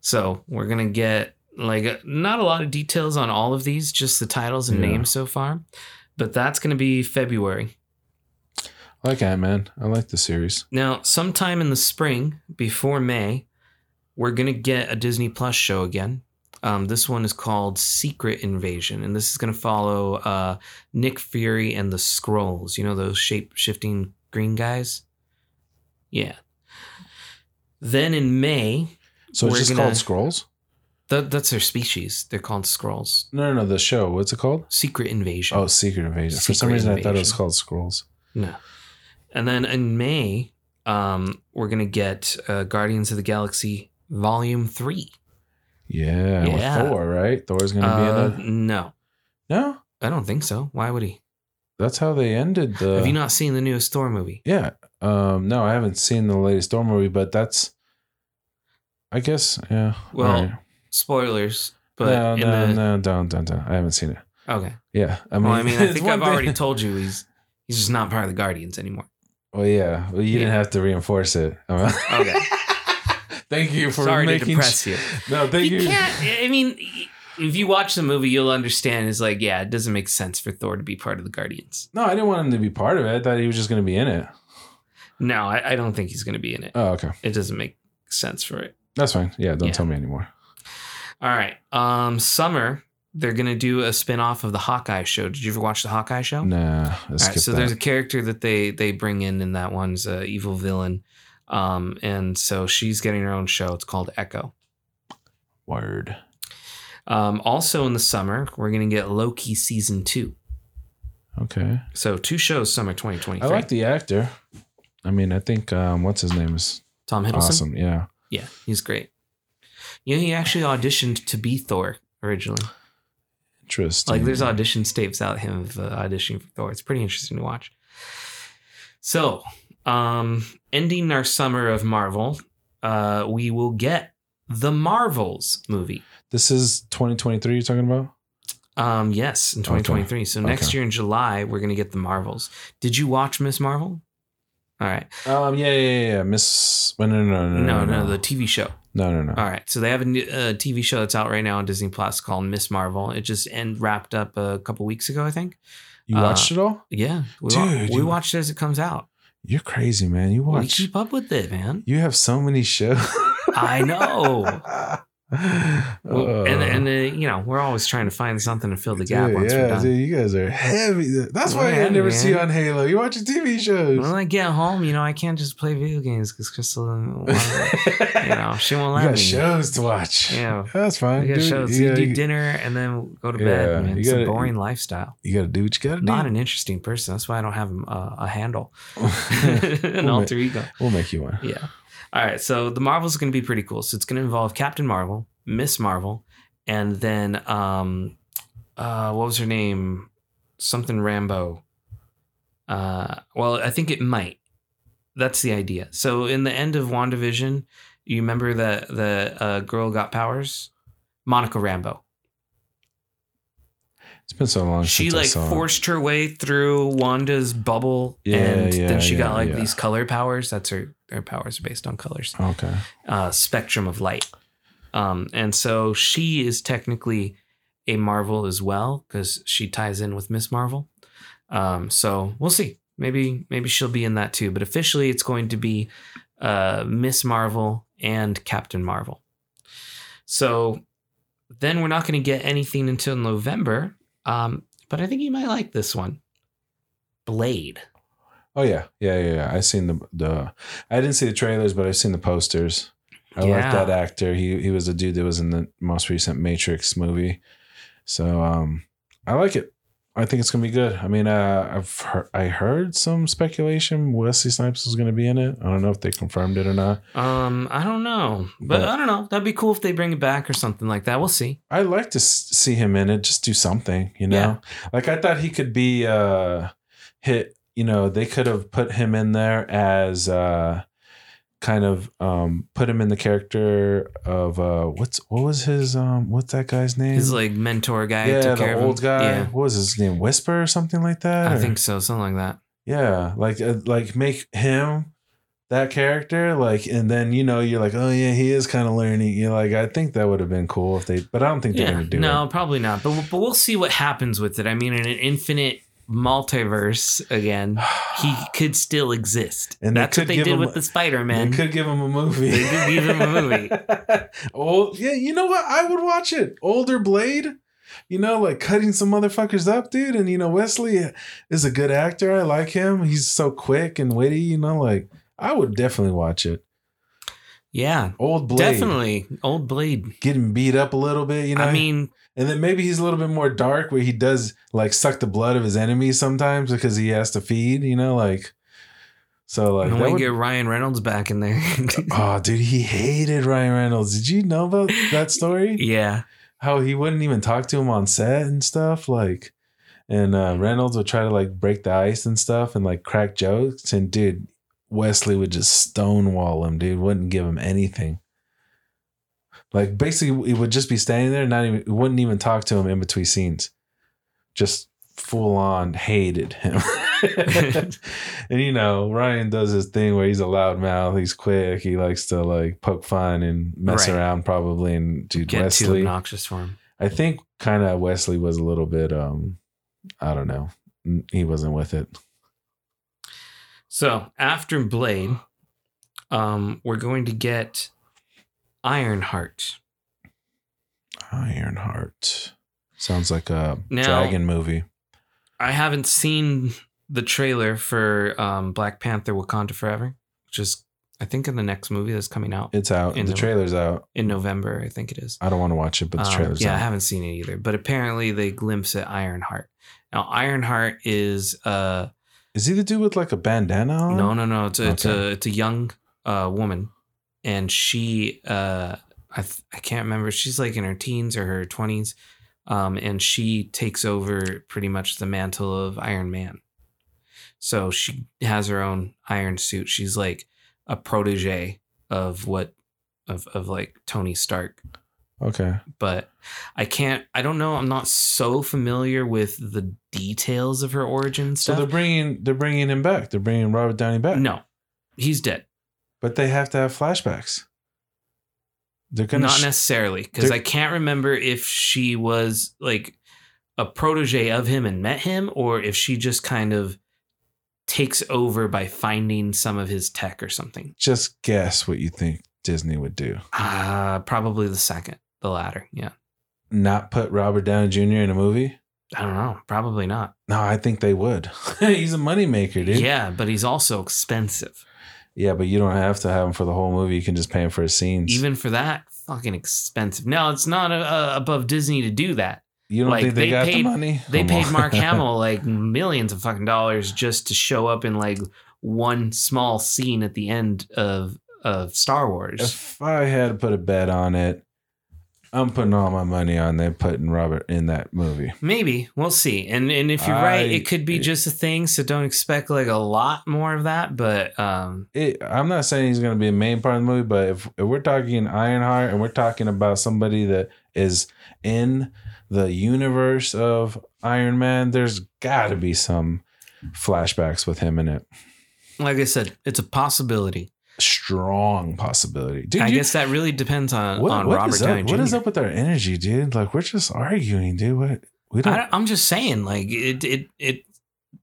Speaker 1: So we're gonna get like not a lot of details on all of these, just the titles and
Speaker 2: Yeah.
Speaker 1: names so far, but that's gonna be February.
Speaker 2: I like Ant Man. I like the series.
Speaker 1: Now, sometime in the spring, before May, we're gonna get a Disney Plus show again. Um, this one is called Secret Invasion, and this is gonna follow uh, Nick Fury and the Skrulls. You know those shape shifting green guys. Yeah. Then in May,
Speaker 2: So it's just
Speaker 1: gonna-
Speaker 2: called Skrulls.
Speaker 1: That, that's their species. They're called Skrulls.
Speaker 2: No, no, no. The show. What's it called?
Speaker 1: Secret Invasion.
Speaker 2: Oh, Secret Invasion. For some
Speaker 1: Secret
Speaker 2: reason, I thought it was called Skrulls.
Speaker 1: No. And then in May, um, we're gonna get uh, Guardians of the Galaxy Volume Three.
Speaker 2: Yeah,
Speaker 1: Yeah.
Speaker 2: with Thor, right? Thor's gonna
Speaker 1: Uh,
Speaker 2: be in it.
Speaker 1: no,
Speaker 2: No,
Speaker 1: I don't think so. Why would he?
Speaker 2: that's how they ended the.
Speaker 1: Have you not seen the newest Thor movie?
Speaker 2: Yeah. Um. No, I haven't seen the latest Thor movie, but that's. I guess. Yeah.
Speaker 1: Well,
Speaker 2: right.
Speaker 1: Spoilers, but
Speaker 2: no, no,
Speaker 1: the
Speaker 2: no, don't, don't, don't. I haven't seen it.
Speaker 1: okay.
Speaker 2: Yeah. I mean,
Speaker 1: Well, I mean, I think I've already told you he's he's just not part of the Guardians anymore.
Speaker 2: Well, yeah. Well, you didn't have to reinforce it.
Speaker 1: Okay.
Speaker 2: thank you for
Speaker 1: Sorry to
Speaker 2: making.
Speaker 1: depress you.
Speaker 2: no, thank
Speaker 1: You
Speaker 2: you.
Speaker 1: can't. I mean, if you watch the movie, you'll understand. It's like, yeah, it doesn't make sense for Thor to be part of the Guardians.
Speaker 2: No, I didn't want him to be part of it. I thought he was just going to be in it.
Speaker 1: No, I, I don't think he's going to be in it.
Speaker 2: Oh, okay.
Speaker 1: It doesn't make sense for it.
Speaker 2: That's fine. Yeah, don't
Speaker 1: Yeah.
Speaker 2: tell me anymore.
Speaker 1: All right. Um, summer, they're gonna do a spin-off of the Hawkeye show. Did you ever watch the Hawkeye show?
Speaker 2: Nah,
Speaker 1: All right, so
Speaker 2: that.
Speaker 1: there's a character that they they bring in in that one's a evil villain, um, and so she's getting her own show. It's called Echo.
Speaker 2: Word.
Speaker 1: Um, also in the summer, we're gonna get Loki season two.
Speaker 2: Okay.
Speaker 1: So two shows summer 2023.
Speaker 2: I like the actor. I mean, I think um, what's his name is
Speaker 1: Tom Hiddleston.
Speaker 2: awesome. Yeah.
Speaker 1: Yeah, he's great. You know, he actually auditioned to be Thor originally.
Speaker 2: Interesting.
Speaker 1: Like there's audition tapes out him of uh, auditioning for Thor. It's pretty interesting to watch. So, um, ending our summer of Marvel, uh, we will get the Marvels movie.
Speaker 2: This is 2023 you're talking about?
Speaker 1: Um, yes, in 2023. So next
Speaker 2: Okay.
Speaker 1: year in July, we're gonna get the Marvels. Did you watch Miss Marvel? All right.
Speaker 2: Um, yeah, yeah, yeah, yeah. Miss. No, no, no, no,
Speaker 1: No,
Speaker 2: no,
Speaker 1: no, the TV show.
Speaker 2: No, no, no.
Speaker 1: All right. So they have a new, uh, TV show that's out right now on Disney Plus called Miss Marvel. It just end wrapped up a couple weeks ago, I think.
Speaker 2: You watched
Speaker 1: uh,
Speaker 2: it all?
Speaker 1: Yeah, we, wa-
Speaker 2: Dude,
Speaker 1: we
Speaker 2: you-
Speaker 1: watched it as it comes out.
Speaker 2: You're crazy, man. You watch.
Speaker 1: We keep up with it, man.
Speaker 2: You have so many shows.
Speaker 1: I know. Well, and and uh, you know we're always trying to find something to fill the gap
Speaker 2: dude,
Speaker 1: once we're
Speaker 2: yeah,
Speaker 1: done.
Speaker 2: dude, you guys are heavy. That's why I never see you on Halo. You watch TV shows.
Speaker 1: When I get home, you know I can't just play video games because Crystal, you know, she won't
Speaker 2: you
Speaker 1: let
Speaker 2: got
Speaker 1: me.
Speaker 2: shows to watch.
Speaker 1: Yeah.
Speaker 2: that's fine.
Speaker 1: We got shows.
Speaker 2: You,
Speaker 1: You do
Speaker 2: gotta,
Speaker 1: dinner and then go to
Speaker 2: Yeah,
Speaker 1: bed. Man.
Speaker 2: you
Speaker 1: It's
Speaker 2: gotta-
Speaker 1: a boring lifestyle.
Speaker 2: you gotta do what you gotta do.
Speaker 1: Not an interesting person. That's why I don't have uh, a handle, an
Speaker 2: We'll
Speaker 1: alter ego.
Speaker 2: We'll make you one.
Speaker 1: Yeah. All right. So the Marvels are going to be pretty cool. So it's going to involve Captain Marvel, Miss Marvel, and then um, uh, what was her name? Something Rambeau. Uh, well, I think it might. That's the idea. So in the end of WandaVision, you remember that the uh, girl got powers, Monica Rambeau.
Speaker 2: It's been so long.
Speaker 1: She like forced her way through Wanda's bubble,
Speaker 2: Yeah,
Speaker 1: and
Speaker 2: yeah,
Speaker 1: then she got like
Speaker 2: yeah.
Speaker 1: these color powers. That's her. Her powers are based on colors.
Speaker 2: Okay.
Speaker 1: uh, spectrum of light. Um, and so she is technically a Marvel as well because she ties in with Miss Marvel. Um, so we'll see. Maybe maybe she'll be in that too. But officially, it's going to be uh, Miss Marvel and Captain Marvel. So then we're not going to get anything until November. Um, but I think you might like this one. Blade.
Speaker 2: Oh yeah, yeah, yeah. yeah. I've seen the the. I didn't see the trailers, but I've seen the posters. I like that actor. He he was a dude that was in the most recent Matrix movie. So um, I like it. I think it's gonna be good. I mean, uh, I've heard, I heard some speculation Wesley Snipes was gonna be in it. I don't know if they confirmed it or not.
Speaker 1: Um, I don't know, but,
Speaker 2: But-
Speaker 1: I don't know. That'd be cool if they bring it back or something like that. We'll see.
Speaker 2: I'd like to s- see him in it. Just do something, you know.
Speaker 1: Yeah.
Speaker 2: Like I thought he could be uh hit. You know, they could have put him in there as uh kind of um put him in the character of uh what's what was his um what's that guy's name?
Speaker 1: His like mentor guy.
Speaker 2: yeah, the old guy.
Speaker 1: Yeah,
Speaker 2: What was his name? Whisper or something like that?
Speaker 1: I
Speaker 2: Or-
Speaker 1: think so. Something like that.
Speaker 2: Yeah, like uh, like make him that character like and then you know you're like oh yeah he is kind of learning you're like i think that would have been cool if they but i don't think they're
Speaker 1: Yeah,
Speaker 2: gonna do
Speaker 1: no,
Speaker 2: it
Speaker 1: probably not. But but we'll see what happens with it. I mean, in an infinite multiverse again, he could still exist.
Speaker 2: And
Speaker 1: That's
Speaker 2: could
Speaker 1: what they
Speaker 2: give
Speaker 1: did
Speaker 2: him
Speaker 1: with the Spider Man.
Speaker 2: They could give him a movie.
Speaker 1: They could give him a movie.
Speaker 2: oh yeah, you know what? I would watch it. Older Blade, you know, like cutting some motherfuckers up, dude. And you know, Wesley is a good actor. I like him. He's so quick and witty. You know, like I would definitely watch it.
Speaker 1: Yeah,
Speaker 2: Old Blade,
Speaker 1: definitely. Old Blade.
Speaker 2: getting beat up a little bit. You know,
Speaker 1: I mean,
Speaker 2: and then maybe he's a little bit more dark, where he does like suck the blood of his enemies sometimes because he has to feed. You know, like so like that
Speaker 1: we
Speaker 2: would-
Speaker 1: get Ryan Reynolds back in there.
Speaker 2: Oh, dude, he hated Ryan Reynolds. Did you know about that story?
Speaker 1: yeah.
Speaker 2: How he wouldn't even talk to him on set and stuff. Like, and uh, Reynolds would try to like break the ice and stuff and like crack jokes. And dude, Wesley would just stonewall him, dude. Wouldn't give him anything. Like, basically, he would just be standing there, not even, wouldn't even talk to him in between scenes. Just full on hated him. and you know, Ryan does his thing where he's a loud mouth, he's quick, he likes to like poke fun and mess
Speaker 1: Right.
Speaker 2: around probably. And dude,
Speaker 1: Get too
Speaker 2: Wesley,
Speaker 1: obnoxious for him.
Speaker 2: I think kind of Wesley was a little bit um I don't know. He wasn't with it.
Speaker 1: So after Blade, um, we're going to get Ironheart.
Speaker 2: Ironheart. Sounds like a
Speaker 1: Now-
Speaker 2: dragon movie.
Speaker 1: I haven't seen the trailer for um, Black Panther: Wakanda Forever, which is I think in the next movie that's coming out
Speaker 2: It's out.
Speaker 1: In
Speaker 2: the
Speaker 1: the-
Speaker 2: trailer's out.
Speaker 1: in November. I think it is.
Speaker 2: I don't want to watch it, but the
Speaker 1: Um,
Speaker 2: trailer's
Speaker 1: yeah, I haven't seen it either. But apparently they glimpse at Ironheart. Now Ironheart is uh
Speaker 2: Is he the dude with like a bandana on?
Speaker 1: no no no it's a, it's a it's a young uh woman, and she uh I th- I can't remember she's like in her teens or her twenties, um and she takes over pretty much the mantle of Iron Man. So she has her own iron suit. She's like a protege of what of of like Tony Stark
Speaker 2: Okay.
Speaker 1: but I can't. I don't know. I'm not so familiar with the details of her origin
Speaker 2: So they're bringing they're bringing him back. They're bringing Robert Downey back.
Speaker 1: no, he's dead.
Speaker 2: But they have to have flashbacks. They're gonna
Speaker 1: Not
Speaker 2: sh-
Speaker 1: necessarily because I can't remember if she was like a protege of him and met him, or if she just kind of takes over by finding some of his tech or something.
Speaker 2: just guess what you think Disney would do.
Speaker 1: Uh probably the second, the latter. Yeah,
Speaker 2: Not put Robert Downey Jr. in a movie?
Speaker 1: I don't know. Probably not.
Speaker 2: No, I think they would. He's a moneymaker, dude.
Speaker 1: Yeah, but he's also expensive.
Speaker 2: Yeah, but you don't have to have him for the whole movie. You can just pay him for his scenes.
Speaker 1: even for that fucking expensive no it's not uh, above disney to do that
Speaker 2: you don't
Speaker 1: like,
Speaker 2: think they,
Speaker 1: they
Speaker 2: got
Speaker 1: paid-
Speaker 2: the money?
Speaker 1: they
Speaker 2: Come
Speaker 1: paid
Speaker 2: on.
Speaker 1: mark hamill like millions of fucking dollars just to show up in like one small scene at the end of of star wars
Speaker 2: if I had to put a bet on it, I'm putting all my money on them putting Robert in that movie.
Speaker 1: maybe we'll see and and if you're
Speaker 2: I-
Speaker 1: right it could be just a thing so don't expect like a lot more of that but um
Speaker 2: It, I'm not saying he's going to be a main part of the movie, but if, if we're talking Ironheart and we're talking about somebody that is in the universe of Iron Man, there's got to be some flashbacks with him in it.
Speaker 1: like i said it's a possibility
Speaker 2: Strong possibility, dude.
Speaker 1: i
Speaker 2: you-
Speaker 1: guess that really depends on
Speaker 2: what,
Speaker 1: on
Speaker 2: what
Speaker 1: robert
Speaker 2: is up?
Speaker 1: downey
Speaker 2: What is up with our energy, dude? Like we're just arguing, dude. What we don't.
Speaker 1: I, I'm just saying, like it, it, it.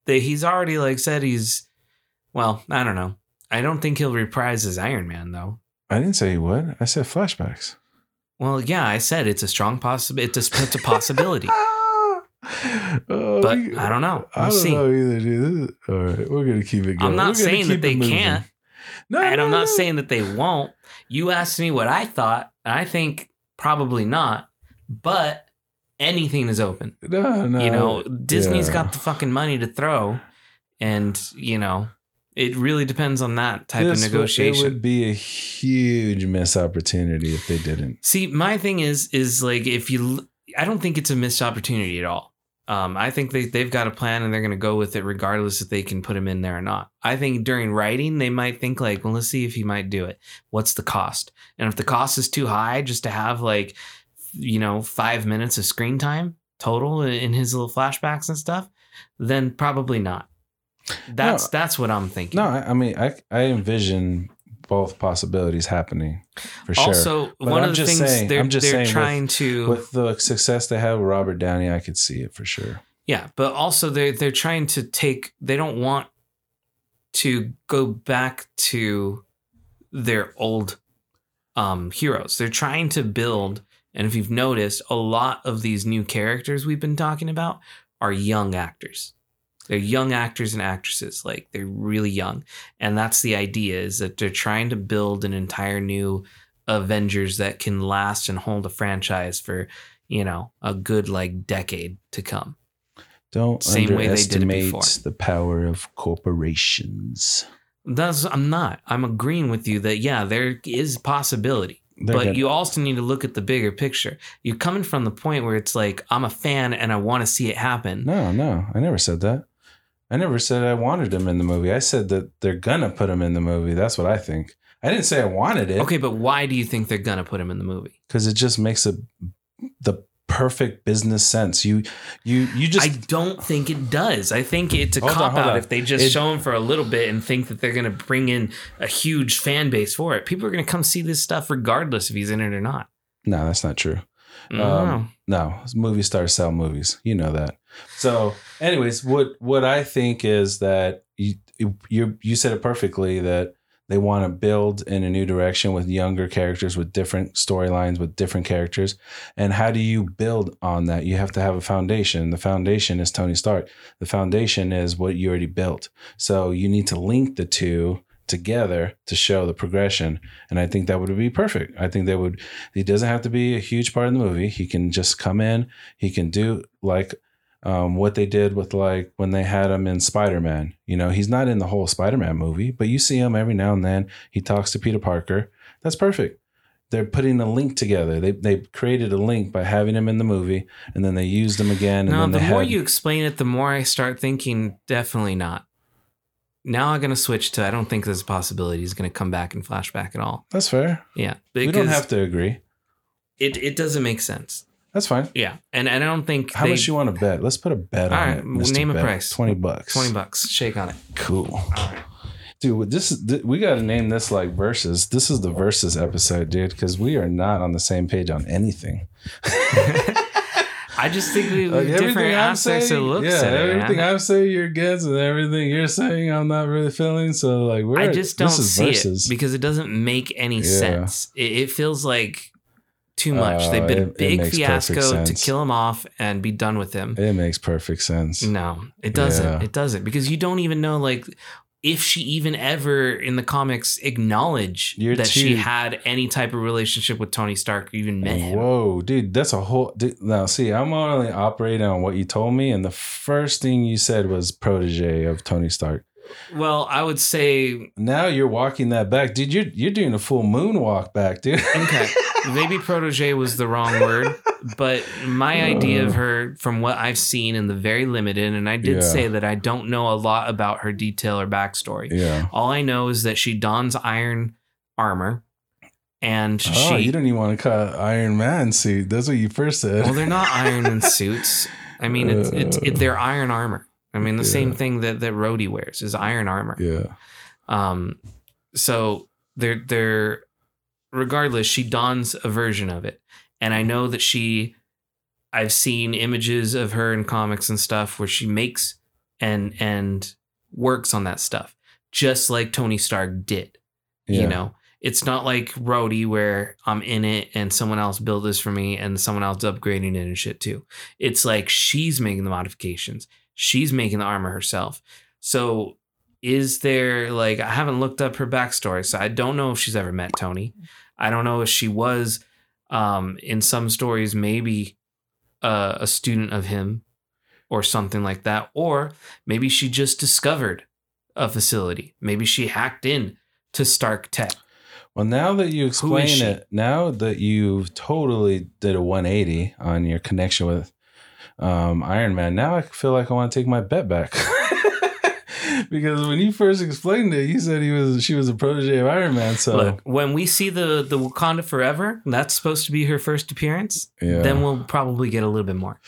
Speaker 1: They, he's already like said he's. Well, I don't know. I don't think he'll reprise as Iron Man though.
Speaker 2: I didn't say he would. I said flashbacks.
Speaker 1: Well, yeah, I said it's a strong possibility. It's a, it's a possibility,
Speaker 2: Oh,
Speaker 1: but
Speaker 2: we-
Speaker 1: I don't know.
Speaker 2: I
Speaker 1: We'll
Speaker 2: don't
Speaker 1: see.
Speaker 2: know either, dude. Is- all right, we're gonna keep it going.
Speaker 1: I'm not saying that they
Speaker 2: moving.
Speaker 1: can't,
Speaker 2: No,
Speaker 1: and I'm not
Speaker 2: no.
Speaker 1: saying that they won't. You asked me what I thought. and I think probably not, but anything is open.
Speaker 2: No, no.
Speaker 1: you know, Disney's
Speaker 2: yeah.
Speaker 1: got the fucking money to throw, and you know, it really depends on that type
Speaker 2: This
Speaker 1: of
Speaker 2: would-
Speaker 1: negotiation.
Speaker 2: it would be a huge missed opportunity if they didn't.
Speaker 1: See, my thing is, is like if you, I don't think it's a missed opportunity at all. Um, I think they, they've got a plan and they're going to go with it regardless if they can put him in there or not. I think during writing, they might think, like, well, let's see if he might do it. What's the cost? And if the cost is too high just to have, like, you know, five minutes of screen time total in his little flashbacks and stuff, then probably not. That's
Speaker 2: No.
Speaker 1: that's what I'm thinking.
Speaker 2: No, I, I mean, I I envision both possibilities happening for sure.
Speaker 1: Also,
Speaker 2: But
Speaker 1: one
Speaker 2: I'm
Speaker 1: of the things
Speaker 2: saying-
Speaker 1: they're, they're
Speaker 2: saying with-
Speaker 1: trying to
Speaker 2: With the success they have with Robert Downey, I could see it for sure.
Speaker 1: Yeah, but also they're they're trying to take they don't want to go back to their old um heroes. They're trying to build and if you've noticed, a lot of these new characters we've been talking about are young actors. They're young actors and actresses, like they're really young. And that's the idea is that they're trying to build an entire new Avengers that can last and hold a franchise for, you know, a good like decade to come.
Speaker 2: Don't
Speaker 1: Same way they did it
Speaker 2: underestimate
Speaker 1: before.
Speaker 2: the power of corporations.
Speaker 1: That's I'm not. I'm agreeing with you that yeah, there is possibility.
Speaker 2: They're
Speaker 1: but you also need to look at the bigger picture. You're coming from the point where it's like I'm a fan and I want to see it happen.
Speaker 2: No, no, I never said that. I never said I wanted him in the movie. I said that they're gonna put him in the movie. That's what I think. I didn't say I wanted it.
Speaker 1: Okay, but why do you think they're gonna put him in the movie?
Speaker 2: because it just makes a the perfect business sense. You you you just
Speaker 1: I don't think it does. I think it's a
Speaker 2: Hold on,
Speaker 1: cop
Speaker 2: hold
Speaker 1: out
Speaker 2: on.
Speaker 1: if they just
Speaker 2: It-
Speaker 1: show him for a little bit and think that they're gonna bring in a huge fan base for it. People are gonna come see this stuff regardless if he's in it or not.
Speaker 2: no, that's not true.
Speaker 1: I don't
Speaker 2: Um,
Speaker 1: know.
Speaker 2: No, movie stars sell movies. You know that. So, anyways, what what I think is that you you you said it perfectly that they want to build in a new direction with younger characters with different storylines with different characters. And how do you build on that? You have to have a foundation. The foundation is Tony Stark. The foundation is what you already built. So you need to link the two together to show the progression. And I think that would be perfect. I think that would he doesn't have to be a huge part of the movie. He can just come in. He can do like um, what they did with like when they had him in Spider Man. You know, he's not in the whole Spider Man movie, but you see him every now and then. He talks to Peter Parker. That's perfect. They're putting a link together. They they created a link by having him in the movie, and then they used him again. And
Speaker 1: No,
Speaker 2: then
Speaker 1: the more
Speaker 2: had,
Speaker 1: you explain it, the more I start thinking definitely not. Now I'm gonna switch to I don't think there's a possibility he's gonna come back in flashback at all.
Speaker 2: that's fair.
Speaker 1: Yeah,
Speaker 2: we don't have to agree.
Speaker 1: It it doesn't make sense.
Speaker 2: That's fine.
Speaker 1: Yeah, and and I don't think
Speaker 2: How
Speaker 1: they-
Speaker 2: much you want to bet? Let's put a bet
Speaker 1: All
Speaker 2: on
Speaker 1: right,
Speaker 2: it. Mr.
Speaker 1: name a
Speaker 2: Bet.
Speaker 1: price.
Speaker 2: Twenty bucks.
Speaker 1: twenty bucks. Shake on it.
Speaker 2: Cool.
Speaker 1: All right.
Speaker 2: Dude, this is th- we got to name this like verses. This is the verses episode, dude, because we are not on the same page on anything.
Speaker 1: I just think we
Speaker 2: Like,
Speaker 1: different aspects of looks
Speaker 2: yeah,
Speaker 1: at
Speaker 2: everything
Speaker 1: man.
Speaker 2: I'm saying you're against, and everything you're saying I'm not really feeling. So like, we're
Speaker 1: I just don't
Speaker 2: this is
Speaker 1: see
Speaker 2: verses.
Speaker 1: it because it doesn't make any
Speaker 2: Yeah.
Speaker 1: sense. It, it feels like too much.
Speaker 2: Oh,
Speaker 1: They've been
Speaker 2: it-
Speaker 1: a big fiasco to kill him off and be done with him.
Speaker 2: it makes perfect sense.
Speaker 1: No, it doesn't.
Speaker 2: Yeah.
Speaker 1: It doesn't because you don't even know like if she even ever in the comics acknowledge
Speaker 2: You're
Speaker 1: that she had any type of relationship with Tony Stark or even met him.
Speaker 2: Whoa, dude, that's a whole. Dude, now, see, I'm only operating on what you told me, and the first thing you said was protege of Tony Stark.
Speaker 1: Well, I would say
Speaker 2: Now you're walking that back, dude. You're you're doing a full moonwalk back, dude.
Speaker 1: okay, maybe protege was the wrong word, but my idea of uh. her from what I've seen in the very limited, and I did
Speaker 2: Yeah.
Speaker 1: say that I don't know a lot about her detail or backstory.
Speaker 2: yeah.
Speaker 1: All I know is that she dons iron armor, and
Speaker 2: Oh,
Speaker 1: she
Speaker 2: you don't even want to call it Iron Man suit. That's what you first said.
Speaker 1: Well, they're not iron in suits. I mean, it's it's it, they're iron armor. I mean, the same thing that that Rhodey wears is iron armor.
Speaker 2: yeah.
Speaker 1: Um, so they're they're regardless, she dons a version of it, and I know that she. I've seen images of her in comics and stuff where she makes and and works on that stuff, just like Tony Stark did.
Speaker 2: Yeah.
Speaker 1: You know, it's not like Rhodey where I'm in it and someone else built this for me and someone else upgrading it and shit too. It's like she's making the modifications. She's making the armor herself. So is there like I haven't looked up her backstory, so I don't know if she's ever met Tony. I don't know if she was um in some stories maybe uh, a student of him or something like that or maybe she just discovered a facility. Maybe she hacked in to Stark Tech.
Speaker 2: Well, now that you explain it, now that you've totally did a 180 on your connection with um, Iron Man. Now I feel like I want to take my bet back. because when you first explained it, you said he was she was a protege of Iron Man. So
Speaker 1: Look, when we see the the Wakanda Forever, that's supposed to be her first appearance.
Speaker 2: yeah,
Speaker 1: Then we'll probably get a little bit more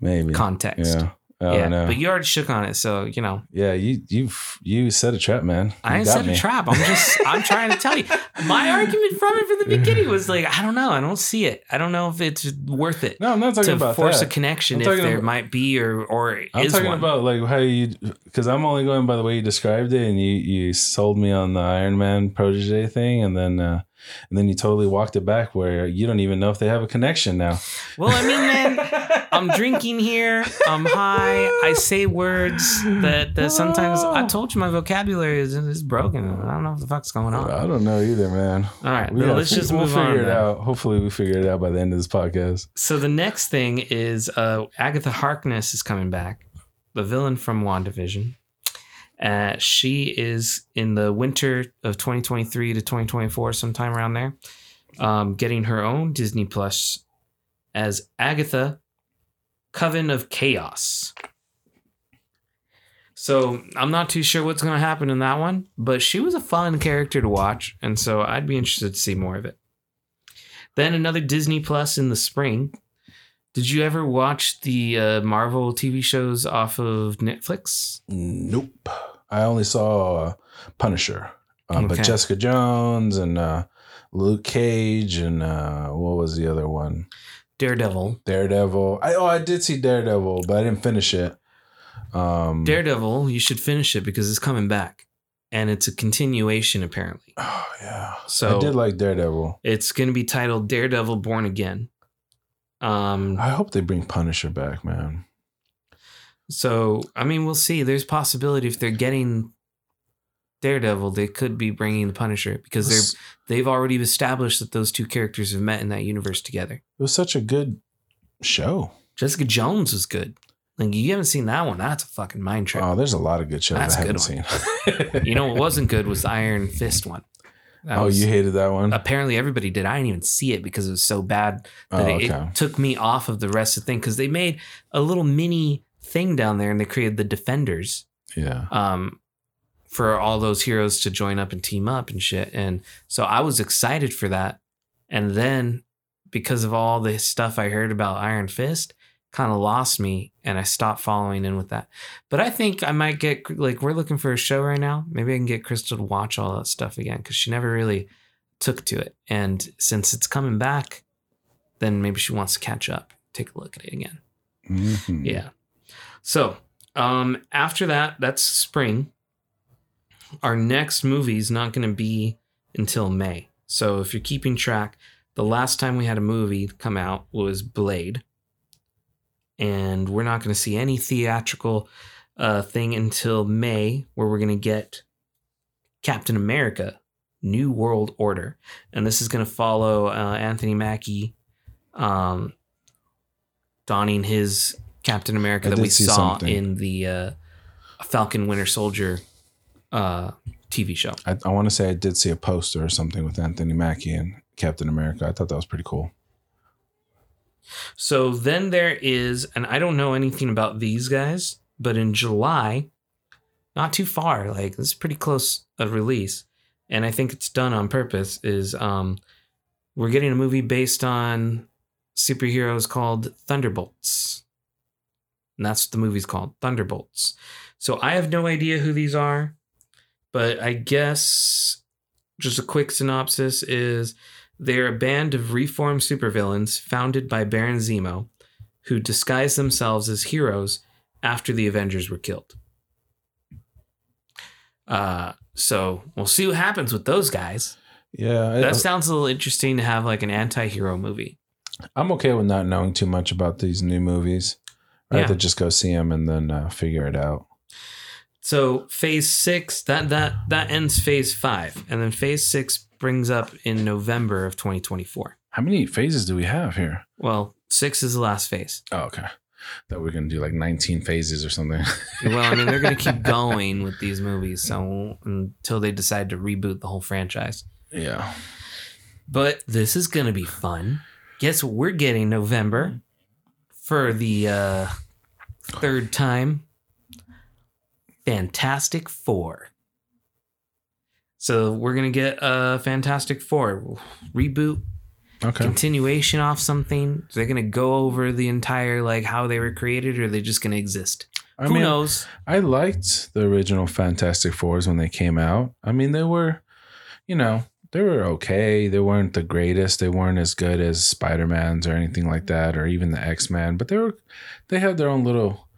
Speaker 2: maybe
Speaker 1: context.
Speaker 2: yeah. I
Speaker 1: yeah,
Speaker 2: don't
Speaker 1: but you already shook on it, so you know
Speaker 2: yeah, you you you set a trap, man. You
Speaker 1: I ain't set
Speaker 2: me.
Speaker 1: a trap. I'm just I'm trying to tell you. My argument from it from the beginning was like, I don't know, I don't see it. I don't know if it's worth it
Speaker 2: No, I'm not talking
Speaker 1: to
Speaker 2: about
Speaker 1: force
Speaker 2: that.
Speaker 1: a connection
Speaker 2: I'm
Speaker 1: if there
Speaker 2: about-
Speaker 1: might be or or
Speaker 2: I'm
Speaker 1: is
Speaker 2: talking
Speaker 1: one.
Speaker 2: about like how you because I'm only going by the way you described it, and you you sold me on the Iron Man protege thing, and then uh, and then you totally walked it back where you don't even know if they have a connection now.
Speaker 1: well, I mean, man, I'm drinking here. I'm high. I say words that, that sometimes I told you my vocabulary is, is broken. I don't know what the fuck's going on.
Speaker 2: I don't know either, man.
Speaker 1: All right,
Speaker 2: We
Speaker 1: well, let's just
Speaker 2: we'll
Speaker 1: move
Speaker 2: figure
Speaker 1: on.
Speaker 2: it out. Hopefully, we figure it out by the end of this podcast.
Speaker 1: So the next thing is uh, Agatha Harkness is coming back, the villain from WandaVision. Uh, she is in the winter of 2023 to 2024, sometime around there, um, getting her own Disney Plus as Agatha Coven of Chaos. So I'm not too sure what's going to happen in that one, but she was a fun character to watch, and so I'd be interested to see more of it. Then another Disney Plus in the spring. Did you ever watch the uh, Marvel TV shows off of Netflix?
Speaker 2: Nope. I only saw uh, Punisher, uh, but Jessica Jones and uh, Luke Cage and uh, what was the other one?
Speaker 1: Daredevil.
Speaker 2: Daredevil. I oh I did see Daredevil, but I didn't finish it. Um,
Speaker 1: Daredevil, you should finish it because it's coming back. And it's a continuation, apparently.
Speaker 2: Oh yeah.
Speaker 1: So
Speaker 2: I did like Daredevil.
Speaker 1: it's going to be titled Daredevil Born Again. Um,
Speaker 2: I hope they bring Punisher back, man.
Speaker 1: So, I mean, we'll see. There's possibility if they're getting Daredevil, they could be bringing the Punisher because they're they've already established that those two characters have met in that universe together.
Speaker 2: It was such a good show.
Speaker 1: Jessica Jones was good. Like you haven't seen that one. That's a fucking mind trip.
Speaker 2: Oh, there's a lot of good shows
Speaker 1: That's
Speaker 2: I haven't seen.
Speaker 1: you know what wasn't good was the Iron Fist one. That
Speaker 2: oh,
Speaker 1: was-
Speaker 2: you hated that one?
Speaker 1: apparently everybody did. I didn't even see it because it was so bad
Speaker 2: oh,
Speaker 1: that it, it took me off of the rest of the thing because they made a little mini thing down there and they created the Defenders
Speaker 2: yeah.
Speaker 1: um, for all those heroes to join up and team up and shit. And so I was excited for that. And then because of all the stuff I heard about Iron Fist, kind of lost me and I stopped following in with that. But I think I might get like we're looking for a show right now. Maybe I can get Crystal to watch all that stuff again because she never really took to it. And since it's coming back, then maybe she wants to catch up, take a look at it again.
Speaker 2: Mhm.
Speaker 1: Yeah. So um, after that, that's spring. Our next movie is not going to be until May. So if you're keeping track, the last time we had a movie come out was Blade. And we're not going to see any theatrical uh, thing until May, where we're going to get Captain America New World Order. And this is going to follow uh, Anthony Mackie um, donning his Captain America
Speaker 2: I
Speaker 1: that we saw
Speaker 2: something.
Speaker 1: in the uh, Falcon Winter Soldier uh, TV show.
Speaker 2: I, I want to say I did see a poster or something with Anthony Mackie and Captain America. I thought that was pretty cool.
Speaker 1: So then there is, and I don't know anything about these guys, but in July, not too far, like this is pretty close a release, and I think it's done on purpose. Is um, we're getting a movie based on superheroes called Thunderbolts, and that's what the movie's called, Thunderbolts. So I have no idea who these are, but I guess just a quick synopsis is they're a band of reformed supervillains founded by Baron Zemo, who disguise themselves as heroes after the Avengers were killed. Uh, so we'll see what happens with those guys.
Speaker 2: Yeah, I,
Speaker 1: That sounds a little interesting to have like an anti-hero movie.
Speaker 2: I'm okay with not knowing too much about these new movies. I
Speaker 1: Yeah.
Speaker 2: have to just go see them and then uh, figure it out.
Speaker 1: So phase six that that that ends phase five, and then phase six brings up in November of 2024.
Speaker 2: How many phases do we have here?
Speaker 1: Well, six is the last phase.
Speaker 2: Oh, okay. That we're gonna do like 19 phases or something.
Speaker 1: Well, I mean, they're going to keep going with these movies, so until they decide to reboot the whole franchise.
Speaker 2: yeah.
Speaker 1: But this is going to be fun. Guess what we're getting November for the uh, third time, Fantastic Four. So we're gonna get a Fantastic Four reboot,
Speaker 2: Okay.
Speaker 1: continuation off something. They're gonna go over the entire like how they were created, or they're just gonna exist.
Speaker 2: I
Speaker 1: Who
Speaker 2: mean,
Speaker 1: knows?
Speaker 2: I liked the original Fantastic Fours when they came out. I mean, they were, you know, they were okay. They weren't the greatest. They weren't as good as Spider Man's or anything like that, or even the X Men. But they were, they had their own little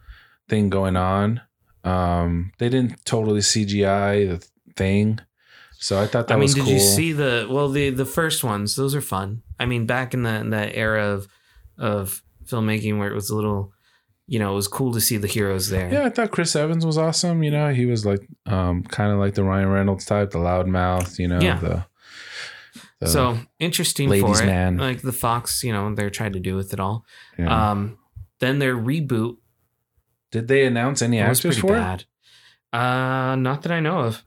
Speaker 2: thing going on. Um, they didn't totally CGI the thing, so I thought that was cool.
Speaker 1: I mean,
Speaker 2: was
Speaker 1: did
Speaker 2: cool.
Speaker 1: you see the well the the first ones? Those are fun. I mean, back in the in that era of of filmmaking where it was a little, you know, it was cool to see the heroes there.
Speaker 2: Yeah, I thought Chris Evans was awesome. You know, he was like, um, kind of like the Ryan Reynolds type, the loudmouth. You know,
Speaker 1: Yeah.
Speaker 2: the, the
Speaker 1: so interesting
Speaker 2: ladies'
Speaker 1: for it.
Speaker 2: man.
Speaker 1: Like the Fox, you know, they're trying to do with it all.
Speaker 2: yeah.
Speaker 1: Um, then their reboot
Speaker 2: Did they announce any
Speaker 1: was
Speaker 2: actors for
Speaker 1: bad. Uh, not that I know of.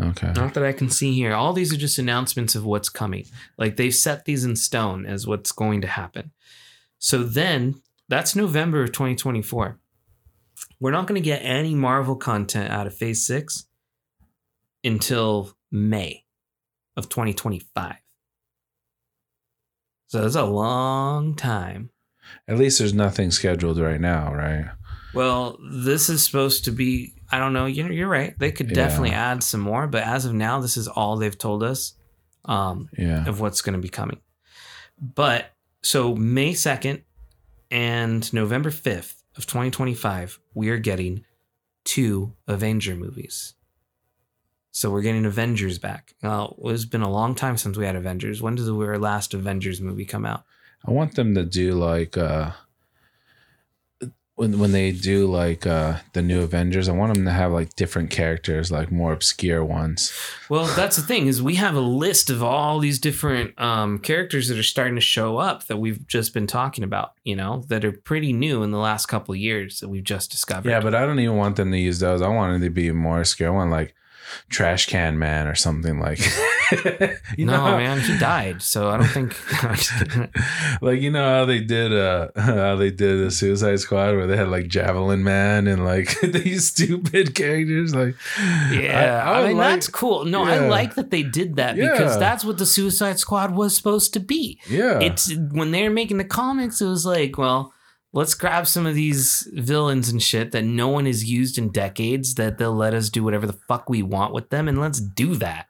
Speaker 2: Okay.
Speaker 1: Not that I can see here. All these are just announcements of what's coming. Like they've set these in stone as what's going to happen. So then that's November of 2024. We're not going to get any Marvel content out of Phase 6 until May of 2025. So that's a long time.
Speaker 2: At least there's nothing scheduled right now, right?
Speaker 1: Well, this is supposed to be. I don't know. You're, you're right. They could
Speaker 2: Yeah.
Speaker 1: definitely add some more, but as of now, this is all they've told us um,
Speaker 2: Yeah.
Speaker 1: of what's going to be coming. But so May 2nd and November 5th of 2025, we are getting two Avenger movies. So we're getting Avengers back. It's been a long time since we had Avengers. When does our last Avengers movie come out?
Speaker 2: I want them to do like uh when when they do like uh the new Avengers, I want them to have like different characters, like more obscure ones.
Speaker 1: Well, that's the thing is we have a list of all these different um, characters that are starting to show up that we've just been talking about. You know, that are pretty new in the last couple of years that we've just discovered.
Speaker 2: Yeah, but I don't even want them to use those. I want them to be more obscure. I want like Trash Can Man or something like. you
Speaker 1: no,
Speaker 2: know
Speaker 1: man, he died. So I don't think. I'm just kidding.
Speaker 2: like you know how they did uh how they did the Suicide Squad where they had like Javelin Man and like these stupid characters like
Speaker 1: Yeah, I,
Speaker 2: would
Speaker 1: mean
Speaker 2: like-
Speaker 1: that's cool. No, I like that they did that because that's what the Suicide Squad was supposed to be.
Speaker 2: yeah
Speaker 1: It's when they were making the comics, it was like, well, let's grab some of these villains and shit that no one has used in decades that they'll let us do whatever the fuck we want with them, and let's do that.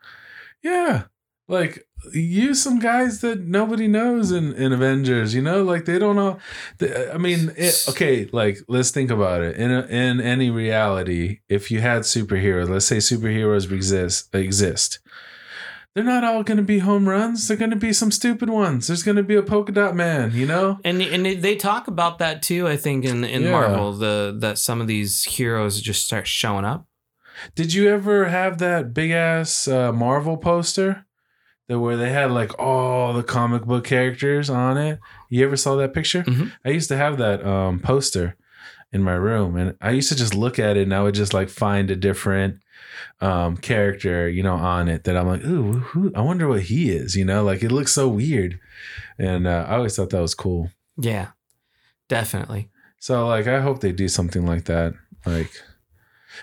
Speaker 2: yeah. Like use some guys that nobody knows in in Avengers you know? Like they don't know the, I mean it, okay like let's think about it. In a, in any reality if you had superheroes let's say superheroes exist exist they're not all going to be home runs. They're going to be some stupid ones. There's going to be a polka dot man, you know?
Speaker 1: And and they- talk about that too. I think in in
Speaker 2: Yeah.
Speaker 1: Marvel, the that some of these heroes just start showing up.
Speaker 2: Did you ever have that big ass uh, Marvel poster that where they had like all the comic book characters on it? You ever saw that picture?
Speaker 1: Mhm.
Speaker 2: I used to have that um, poster in my room, and I used to just look at it, and I would just like find a different um, character, you know, on it that I'm like, ooh, who, I wonder what he is. You know, like it looks so weird, and uh, I always thought that was cool.
Speaker 1: Yeah, definitely.
Speaker 2: So like I hope they do something like that. Like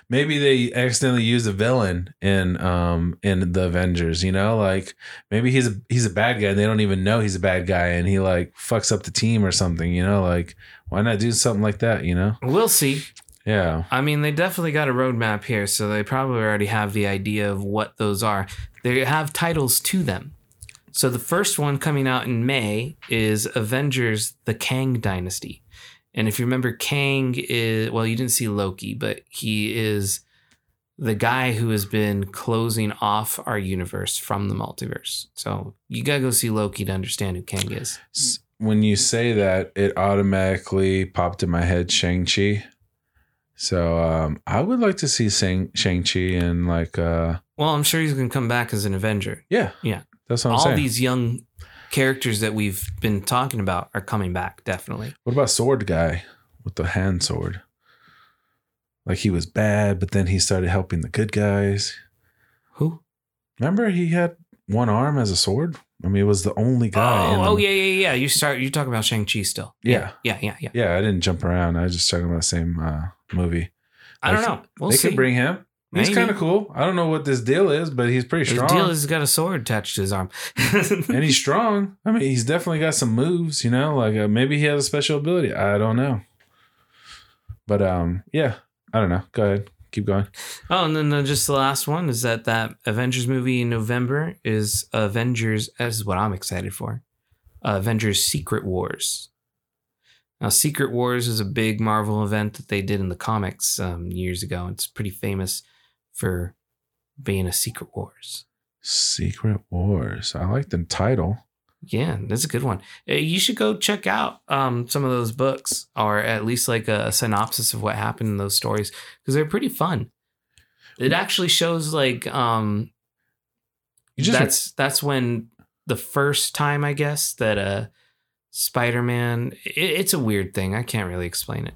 Speaker 2: maybe they accidentally use a villain in um in the Avengers, you know? Like maybe he's a he's a bad guy and they don't even know he's a bad guy and he like fucks up the team or something, you know? Like why not do something like that, you know?
Speaker 1: We'll see.
Speaker 2: Yeah.
Speaker 1: I mean, they definitely got a roadmap here, so they probably already have the idea of what those are. They have titles to them. So the first one coming out in May is Avengers: The Kang Dynasty, and if you remember, Kang is well, you didn't see Loki, but he is the guy who has been closing off our universe from the multiverse. So you gotta go see Loki to understand who Kang is.
Speaker 2: When you say that, it automatically popped in my head Shang-Chi. So um I would like to see Shang- Shang-Chi and like uh
Speaker 1: Well, I'm sure he's gonna come back as an Avenger.
Speaker 2: yeah.
Speaker 1: Yeah.
Speaker 2: That's what I'm
Speaker 1: all
Speaker 2: saying.
Speaker 1: these young characters that we've been talking about are coming back definitely
Speaker 2: What about Sword Guy with the hand sword? Like he was bad, but then he started helping the good guys.
Speaker 1: who
Speaker 2: Remember he had one arm as a sword? I mean, it was the only guy.
Speaker 1: oh, oh yeah, yeah, yeah. You start. You're talking about Shang Chi still.
Speaker 2: Yeah.
Speaker 1: yeah, yeah, yeah.
Speaker 2: Yeah, I didn't jump around. I was just talking about the same uh, movie.
Speaker 1: I don't know. We'll
Speaker 2: they
Speaker 1: see.
Speaker 2: could bring him. He's kind of cool. I don't know what this deal is, but he's pretty
Speaker 1: His
Speaker 2: strong.
Speaker 1: deal is he's got a sword attached to his arm.
Speaker 2: and he's strong. I mean, he's definitely got some moves, you know, like uh, maybe he has a special ability. I don't know. But um yeah, I don't know. Go ahead. Keep going.
Speaker 1: Oh, and then uh, just the last one is that that Avengers movie in November is Avengers. This is what I'm excited for. Uh, Avengers: Secret Wars. Now, Secret Wars is a big Marvel event that they did in the comics um, years ago. It's pretty famous for being a Secret Wars.
Speaker 2: Secret Wars. I like the title.
Speaker 1: Yeah, that's a good one. Uh, You should go check out um, some of those books, or at least like a, synopsis of what happened in those stories, because they're pretty fun. It actually shows like um,
Speaker 2: You just
Speaker 1: that's that's when the first time I guess that uh, Spider-Man. It, it's a weird thing. I can't really explain it.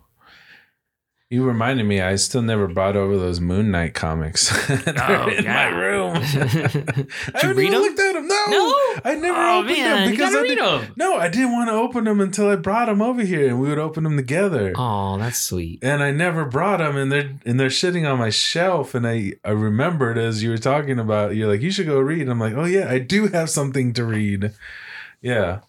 Speaker 2: you reminded me. I still never brought over those Moon Knight comics. They're
Speaker 1: Oh,
Speaker 2: in
Speaker 1: yeah.
Speaker 2: my room. I haven't even looked at. No? I never
Speaker 1: oh
Speaker 2: opened
Speaker 1: man,
Speaker 2: them because I
Speaker 1: read them.
Speaker 2: no, I didn't want to open them until I brought them over here, and we would open them together.
Speaker 1: Oh, that's sweet.
Speaker 2: and I never brought them, and they're and they're sitting on my shelf. And I I remembered as you were talking about, you're like, you should go read. And I'm like, oh yeah, I do have something to read. Yeah.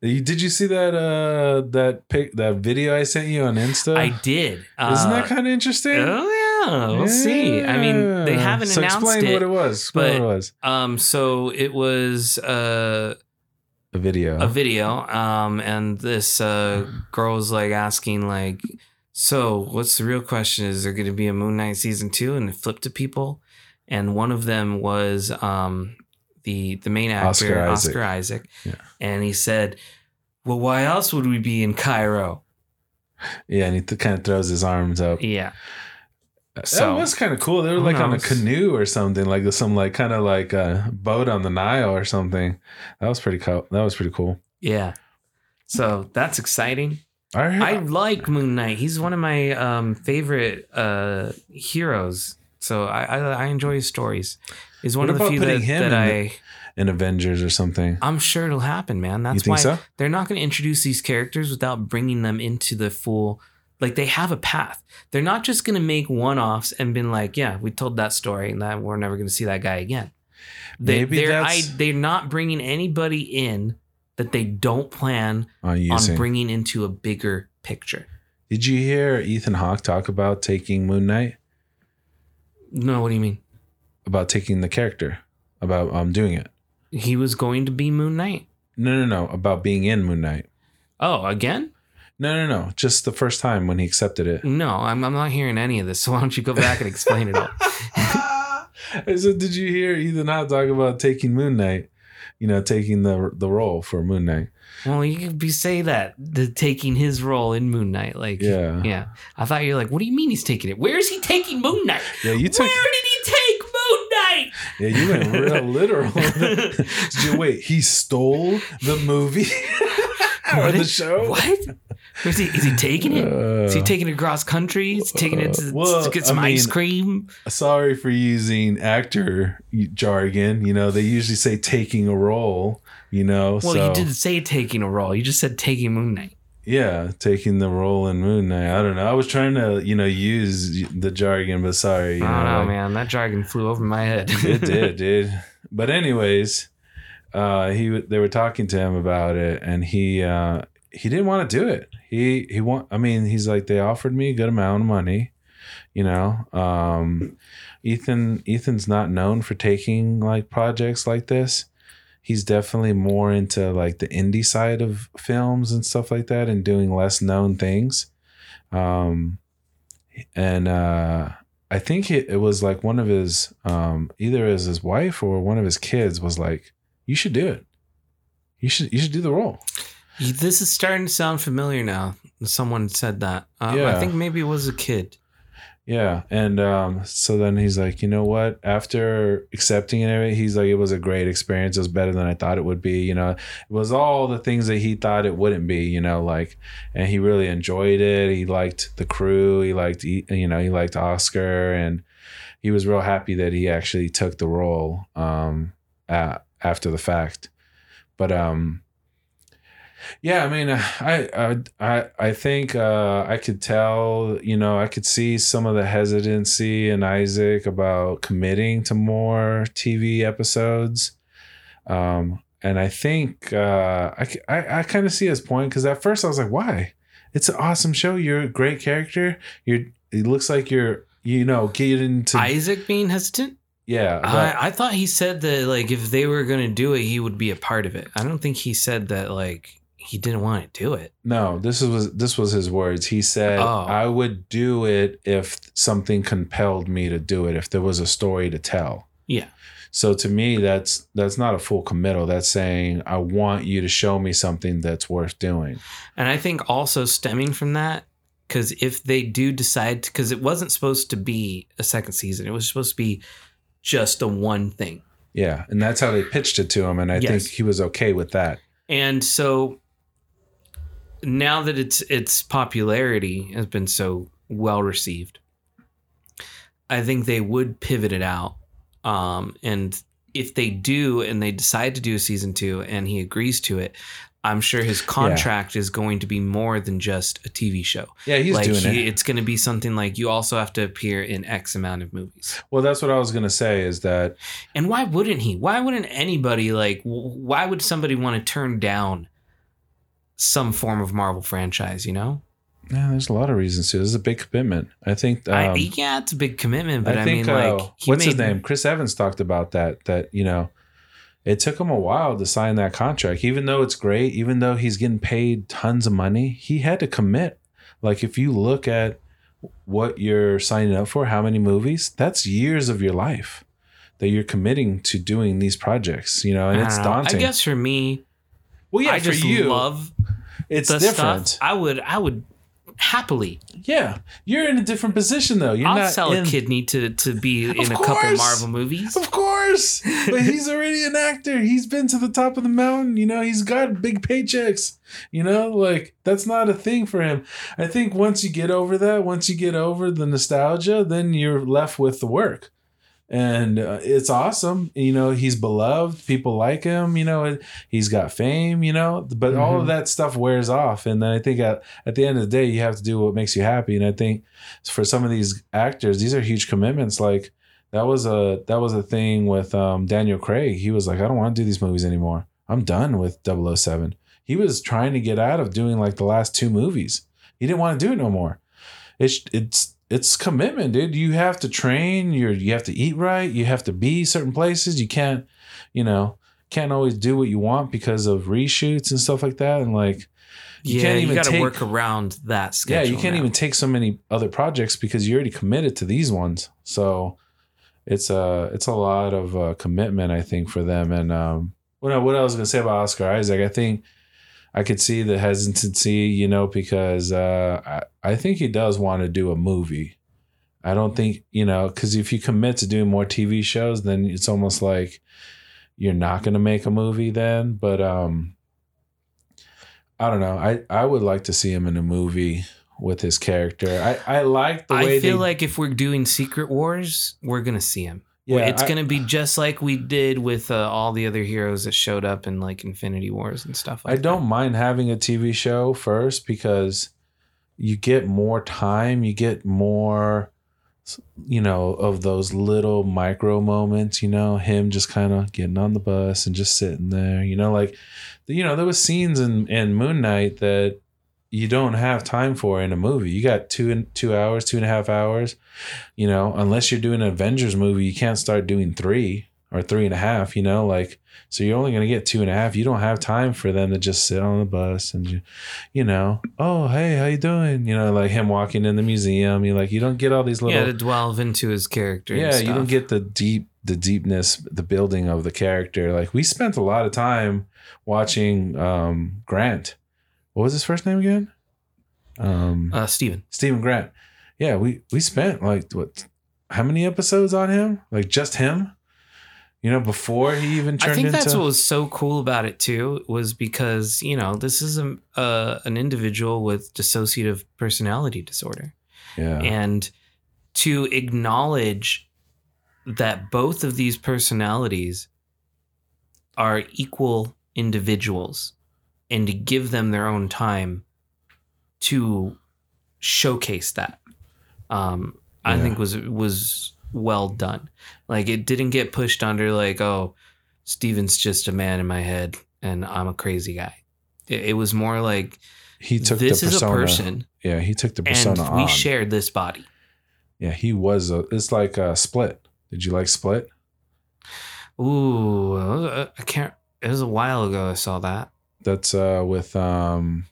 Speaker 2: Did you see that uh that pic that video I sent you on Insta?
Speaker 1: I did.
Speaker 2: Isn't
Speaker 1: Uh,
Speaker 2: that kind of interesting?
Speaker 1: Oh yeah, we'll see. I mean, they haven't
Speaker 2: so
Speaker 1: announced
Speaker 2: explain
Speaker 1: it.
Speaker 2: what it was. Explain
Speaker 1: but-
Speaker 2: what it was.
Speaker 1: Um, so it was uh,
Speaker 2: A video.
Speaker 1: a video, um, and this uh, girl was like asking like, "So, what's the real question? Is there going to be a Moon Knight season two? And it flipped to people, and one of them was um, the the main actor
Speaker 2: Oscar
Speaker 1: Oscar
Speaker 2: Isaac.
Speaker 1: Isaac,
Speaker 2: Yeah.
Speaker 1: and he said, "Well, why else would we be in Cairo?"
Speaker 2: yeah, and he th- kind of throws his arms up.
Speaker 1: Yeah,
Speaker 2: that was kind of cool. They were like on a canoe or something, like some like kind of like a boat on the Nile or something. That was pretty cool. That was pretty cool.
Speaker 1: yeah. So that's exciting.
Speaker 2: I
Speaker 1: I like Moon Knight. He's one of my um, favorite uh, heroes. So I, I I enjoy his stories. He's one
Speaker 2: What
Speaker 1: of the few that, that
Speaker 2: in
Speaker 1: I
Speaker 2: in Avengers or something.
Speaker 1: I'm sure it'll happen, man. That's
Speaker 2: you think
Speaker 1: why
Speaker 2: so?
Speaker 1: they're not going to introduce these characters without bringing them into the full. Like they have a path. They're not just going to make one-offs and been like, yeah, we told that story and that we're never going to see that guy again. They,
Speaker 2: Maybe
Speaker 1: they're I, they're not bringing anybody in that they don't plan
Speaker 2: On
Speaker 1: on bringing into a bigger picture.
Speaker 2: Did you hear Ethan Hawke talk about taking Moon Knight?
Speaker 1: No, what do you mean?
Speaker 2: About taking the character, about um doing it.
Speaker 1: He was going to be Moon Knight.
Speaker 2: No, no, no. About being in Moon Knight.
Speaker 1: Oh, again?
Speaker 2: No, no, no. Just the first time when he accepted it.
Speaker 1: No, I'm, I'm not hearing any of this. So why don't you go back and explain it all?
Speaker 2: I said, did you hear Ethan Hawke talk about taking Moon Knight? You know, taking the the role for Moon Knight.
Speaker 1: Well, you could be say that the taking his role in Moon Knight, like
Speaker 2: Yeah.
Speaker 1: yeah. I thought you're like, what do you mean he's taking it? Where is he taking Moon Knight?
Speaker 2: Yeah, you took.
Speaker 1: Where did he take Moon Knight?
Speaker 2: Yeah, you went real literal. Wait? He stole the movie or
Speaker 1: What
Speaker 2: the
Speaker 1: is-
Speaker 2: show?
Speaker 1: What? Is he, is he taking it? Is he
Speaker 2: Uh,
Speaker 1: taking it across country? Is he taking it to,
Speaker 2: Well,
Speaker 1: to get some
Speaker 2: I
Speaker 1: ice cream?
Speaker 2: sorry for using actor jargon. You know, they usually say taking a role. You know,
Speaker 1: Well,
Speaker 2: so
Speaker 1: you didn't say taking a role. You just said taking Moon Knight.
Speaker 2: yeah, taking the role in Moon Knight. I don't know. I was trying to, you know, use the jargon, but sorry. You
Speaker 1: I
Speaker 2: know,
Speaker 1: know,
Speaker 2: like-
Speaker 1: man. That jargon flew over my head.
Speaker 2: it did, dude. But anyways, uh, he they were talking to him about it, and he uh, he didn't want to do it. He he want. I mean, he's like they offered me a good amount of money, you know. Um, Ethan Ethan's not known for taking like projects like this. He's definitely more into like the indie side of films and stuff like that, and doing less known things. Um, and uh, I think it, it was like one of his, um, either as his wife or one of his kids was like, "You should do it. You should you should do the role."
Speaker 1: This is starting to sound familiar now. Someone said that. Um, I think maybe it was a kid.
Speaker 2: Yeah, and um, so then he's like, you know what? After accepting it, he's like, it was a great experience. It was better than I thought it would be. You know, it was all the things that he thought it wouldn't be. You know, like, and he really enjoyed it. He liked the crew. He liked, you know, he liked Oscar, and he was real happy that he actually took the role. Um, uh, after the fact. But um, yeah, I mean, I I I I think uh, I could tell, you know, I could see some of the hesitancy in Isaac about committing to more TV episodes. Um, and I think uh, I I, I kind of see his point because at first I was like, why? It's an awesome show. You're a great character. You're. It looks like you're. You know, getting to
Speaker 1: Isaac being hesitant.
Speaker 2: Yeah. but-
Speaker 1: I, I thought he said that like if they were gonna do it, he would be a part of it. I don't think he said that like he didn't want to do it.
Speaker 2: No, this was this was his words. He said,
Speaker 1: Oh.
Speaker 2: "I would do it if something compelled me to do it. If there was a story to tell."
Speaker 1: Yeah.
Speaker 2: So to me, that's that's not a full committal. That's saying, "I want you to show me something that's worth doing."
Speaker 1: And I think also stemming from that, because if they do decide, to because it wasn't supposed to be a second season, it was supposed to be just a one thing.
Speaker 2: Yeah, and that's how they pitched it to him, and I
Speaker 1: Yes.
Speaker 2: think he was okay with that.
Speaker 1: And so now that its its popularity has been so well received, I think they would pivot it out. Um, and if they do, and they decide to do a season two, and he agrees to it, I'm sure his contract is going to be more than just a TV show.
Speaker 2: Yeah, he's
Speaker 1: like
Speaker 2: doing
Speaker 1: he-
Speaker 2: it.
Speaker 1: it's going to be something like you also have to appear in X amount of movies.
Speaker 2: Well, that's what I was gonna say. Is that
Speaker 1: And why wouldn't he? Why wouldn't anybody like? Why would somebody want to turn down some form of Marvel franchise? You know,
Speaker 2: yeah, there's a lot of reasons to. This is a big commitment. I think. Um,
Speaker 1: I, yeah, it's a big commitment, but I,
Speaker 2: I think
Speaker 1: mean,
Speaker 2: uh,
Speaker 1: like, he
Speaker 2: what's his name? Chris Evans talked about that. That you know, it took him a while to sign that contract. Even though it's great, even though he's getting paid tons of money, he had to commit. Like if you look at what you're signing up for, how many movies? That's years of your life that you're committing to doing these projects. You know, and it's daunting.
Speaker 1: I guess for me,
Speaker 2: well, yeah,
Speaker 1: I
Speaker 2: for
Speaker 1: just
Speaker 2: you,
Speaker 1: love
Speaker 2: it's different.
Speaker 1: stuff. I would, I would happily.
Speaker 2: Yeah, you're in a different position though. You're
Speaker 1: I'll
Speaker 2: not
Speaker 1: sell
Speaker 2: in,
Speaker 1: a kidney to to be in a couple. Marvel movies.
Speaker 2: Of course. But he's already an actor. He's been to the top of the mountain. You know, he's got big paychecks. You know, like that's not a thing for him. I think once you get over that, once you get over the nostalgia, then you're left with the work. And uh, it's awesome. You know, he's beloved. People like him. You know, he's got fame, you know, but all
Speaker 1: Mhm.
Speaker 2: of that stuff wears off. And then I think at, at the end of the day, you have to do what makes you happy. And I think for some of these actors, these are huge commitments. Like, that was a that was a thing with um, Daniel Craig. He was like, I don't want to do these movies anymore. I'm done with 007. He was trying to get out of doing like the last two movies. He didn't want to do it no more. It's it's it's commitment, dude. You have to train. You you have to eat right. You have to be certain places. You can't, you know, can't always do what you want because of reshoots and stuff like that. And like, You
Speaker 1: yeah,
Speaker 2: can't
Speaker 1: you
Speaker 2: even
Speaker 1: got to
Speaker 2: take-
Speaker 1: work around that schedule.
Speaker 2: yeah, you can't
Speaker 1: now.
Speaker 2: even take so many other projects because you already committed to these ones. So it's a it's a lot of uh, commitment, I think, for them. And um, what I, what I was gonna say about Oscar Isaac, I think I could see the hesitancy, you know, because uh, I I think he does want to do a movie. I don't think you know because if you commit to doing more TV shows, then it's almost like you're not gonna make a movie then. But um, I don't know. I I would like to see him in a movie with his character. I I like the way
Speaker 1: I feel
Speaker 2: they,
Speaker 1: like if we're doing Secret Wars, we're gonna see him.
Speaker 2: Yeah,
Speaker 1: it's gonna be just like we did with uh, all the other heroes that showed up in like Infinity Wars and stuff. like I
Speaker 2: don't mind having a TV show first because you get more time, you get more you know of those little micro moments, you know, him just kind of getting on the bus and just sitting there, you know, like you know, there was scenes in in Moon Knight that you don't have time for in a movie. You got two and two hours, two and a half hours. You know, unless you're doing an Avengers movie, you can't start doing three or three and a half. You know, like so you're only gonna get two and a half. You don't have time for them to just sit on the bus and you, you know, oh hey, how you doing? You know, like him walking in the museum. You like you don't get all these little
Speaker 1: yeah, to delve into his character.
Speaker 2: yeah you don't get the deep the deepness the building of the character like we spent a lot of time watching um grant what was his first name again? Um
Speaker 1: uh, Steven.
Speaker 2: Stephen Grant. Yeah we we spent like what how many episodes on him? Like just him? You know before he even turned
Speaker 1: I think
Speaker 2: into
Speaker 1: that's what was so cool about it too was because you know this is a uh, an individual with dissociative personality disorder,
Speaker 2: yeah.
Speaker 1: And to acknowledge that both of these personalities are equal individuals and to give them their own time to showcase that um i think was was well done like it didn't get pushed under like oh steven's just a man in my head and i'm a crazy guy it, it was more like
Speaker 2: He took
Speaker 1: this
Speaker 2: the
Speaker 1: is a person
Speaker 2: Yeah, he took the persona
Speaker 1: and
Speaker 2: persona
Speaker 1: we
Speaker 2: on.
Speaker 1: shared this body
Speaker 2: yeah, he was. A, it's like a Split. Did you like Split?
Speaker 1: ooh i can't it was a while ago i saw that
Speaker 2: That's uh with um,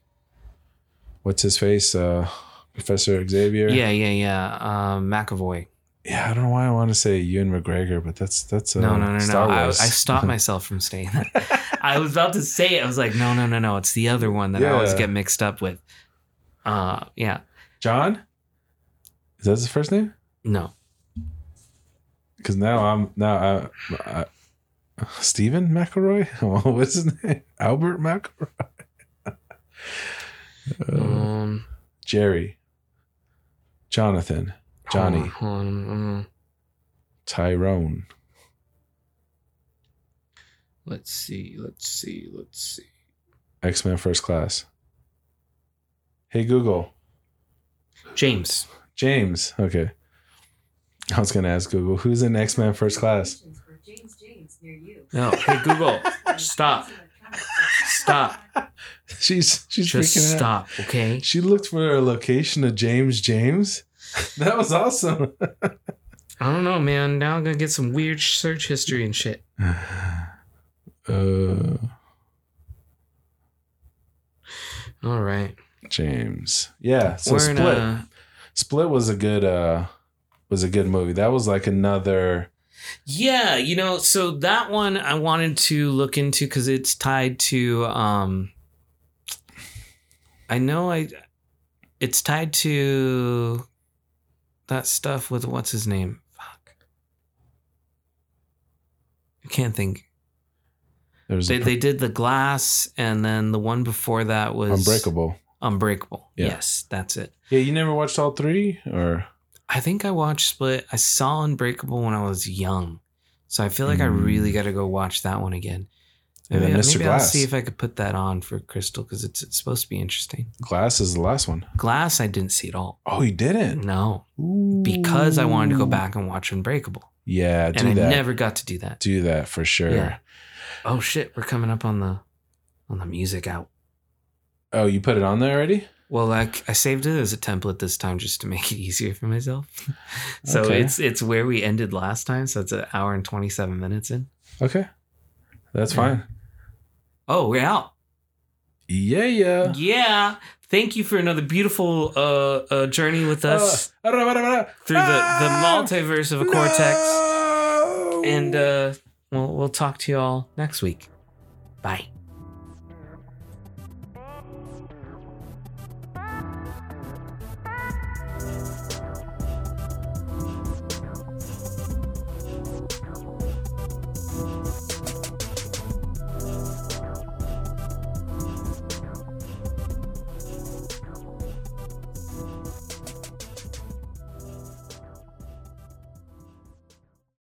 Speaker 2: what's his face? Uh, Professor Xavier.
Speaker 1: yeah yeah yeah um mcavoy
Speaker 2: Yeah, I don't know why I want to say Ewan McGregor, but that's that's uh,
Speaker 1: no no no no
Speaker 2: Star
Speaker 1: I, I stopped myself from saying that I was about to say it. I was like, no, no, no, no. It's the other one that I always get mixed up with. Uh, yeah,
Speaker 2: John. Is that his first name?
Speaker 1: no.
Speaker 2: Because now I'm now I, I Stephen McElroy. What's his name? Albert McElroy. Uh,
Speaker 1: Um,
Speaker 2: Jerry. Jonathan. Johnny.
Speaker 1: hold on, hold on, um,
Speaker 2: Tyrone.
Speaker 1: let's see. Let's see. Let's see.
Speaker 2: X Men First Class. Hey Google.
Speaker 1: James.
Speaker 2: James. Okay. I was gonna ask Google who's in X Men First Class.
Speaker 3: For James James near you.
Speaker 1: No. Hey Google. Stop. Stop.
Speaker 2: She's she's
Speaker 1: Just
Speaker 2: freaking out.
Speaker 1: stop. Okay.
Speaker 2: She looked for a location of James James. That was awesome.
Speaker 1: I don't know, man. Now I'm gonna get some weird search history and shit.
Speaker 2: uh,
Speaker 1: All right.
Speaker 2: James. Yeah. So
Speaker 1: We're
Speaker 2: Split.
Speaker 1: a.
Speaker 2: Split was a good uh was a good movie. That was like another
Speaker 1: Yeah, you know, so that one I wanted to look into because it's tied to um I know I it's tied to that stuff with what's his name? Fuck. I can't think.
Speaker 2: there's
Speaker 1: They
Speaker 2: a
Speaker 1: they did the glass and then the one before that was
Speaker 2: Unbreakable.
Speaker 1: Unbreakable.
Speaker 2: Yeah.
Speaker 1: Yes, that's it.
Speaker 2: Yeah, you never watched all three or
Speaker 1: I think I watched Split. I saw Unbreakable when I was young. So I feel like I
Speaker 2: Mm.
Speaker 1: really got to go watch that one again.
Speaker 2: And
Speaker 1: Maybe,
Speaker 2: then Mr.
Speaker 1: maybe I'll see if I could put that on for Crystal because it's, it's supposed to be interesting.
Speaker 2: Glass is the last one.
Speaker 1: Glass, I didn't see at all.
Speaker 2: Oh, you didn't?
Speaker 1: No, because I wanted to go back and watch Unbreakable.
Speaker 2: Yeah, do
Speaker 1: and I
Speaker 2: that.
Speaker 1: never got to do that.
Speaker 2: do that for sure.
Speaker 1: Yeah. Oh shit, we're coming up on the on the music out.
Speaker 2: Oh, you put it on there already?
Speaker 1: Well, like I saved it as a template this time just to make it easier for myself. so
Speaker 2: Okay.
Speaker 1: it's it's where we ended last time. So it's an hour and twenty seven minutes in.
Speaker 2: Okay. That's
Speaker 1: Yeah.
Speaker 2: fine.
Speaker 1: Oh, we're out.
Speaker 2: Yeah, yeah.
Speaker 1: Yeah. Thank you for another beautiful uh, uh journey with us
Speaker 2: Uh,
Speaker 1: through the the multiverse of a cortex. And uh we'll we'll talk to you all next week. Bye.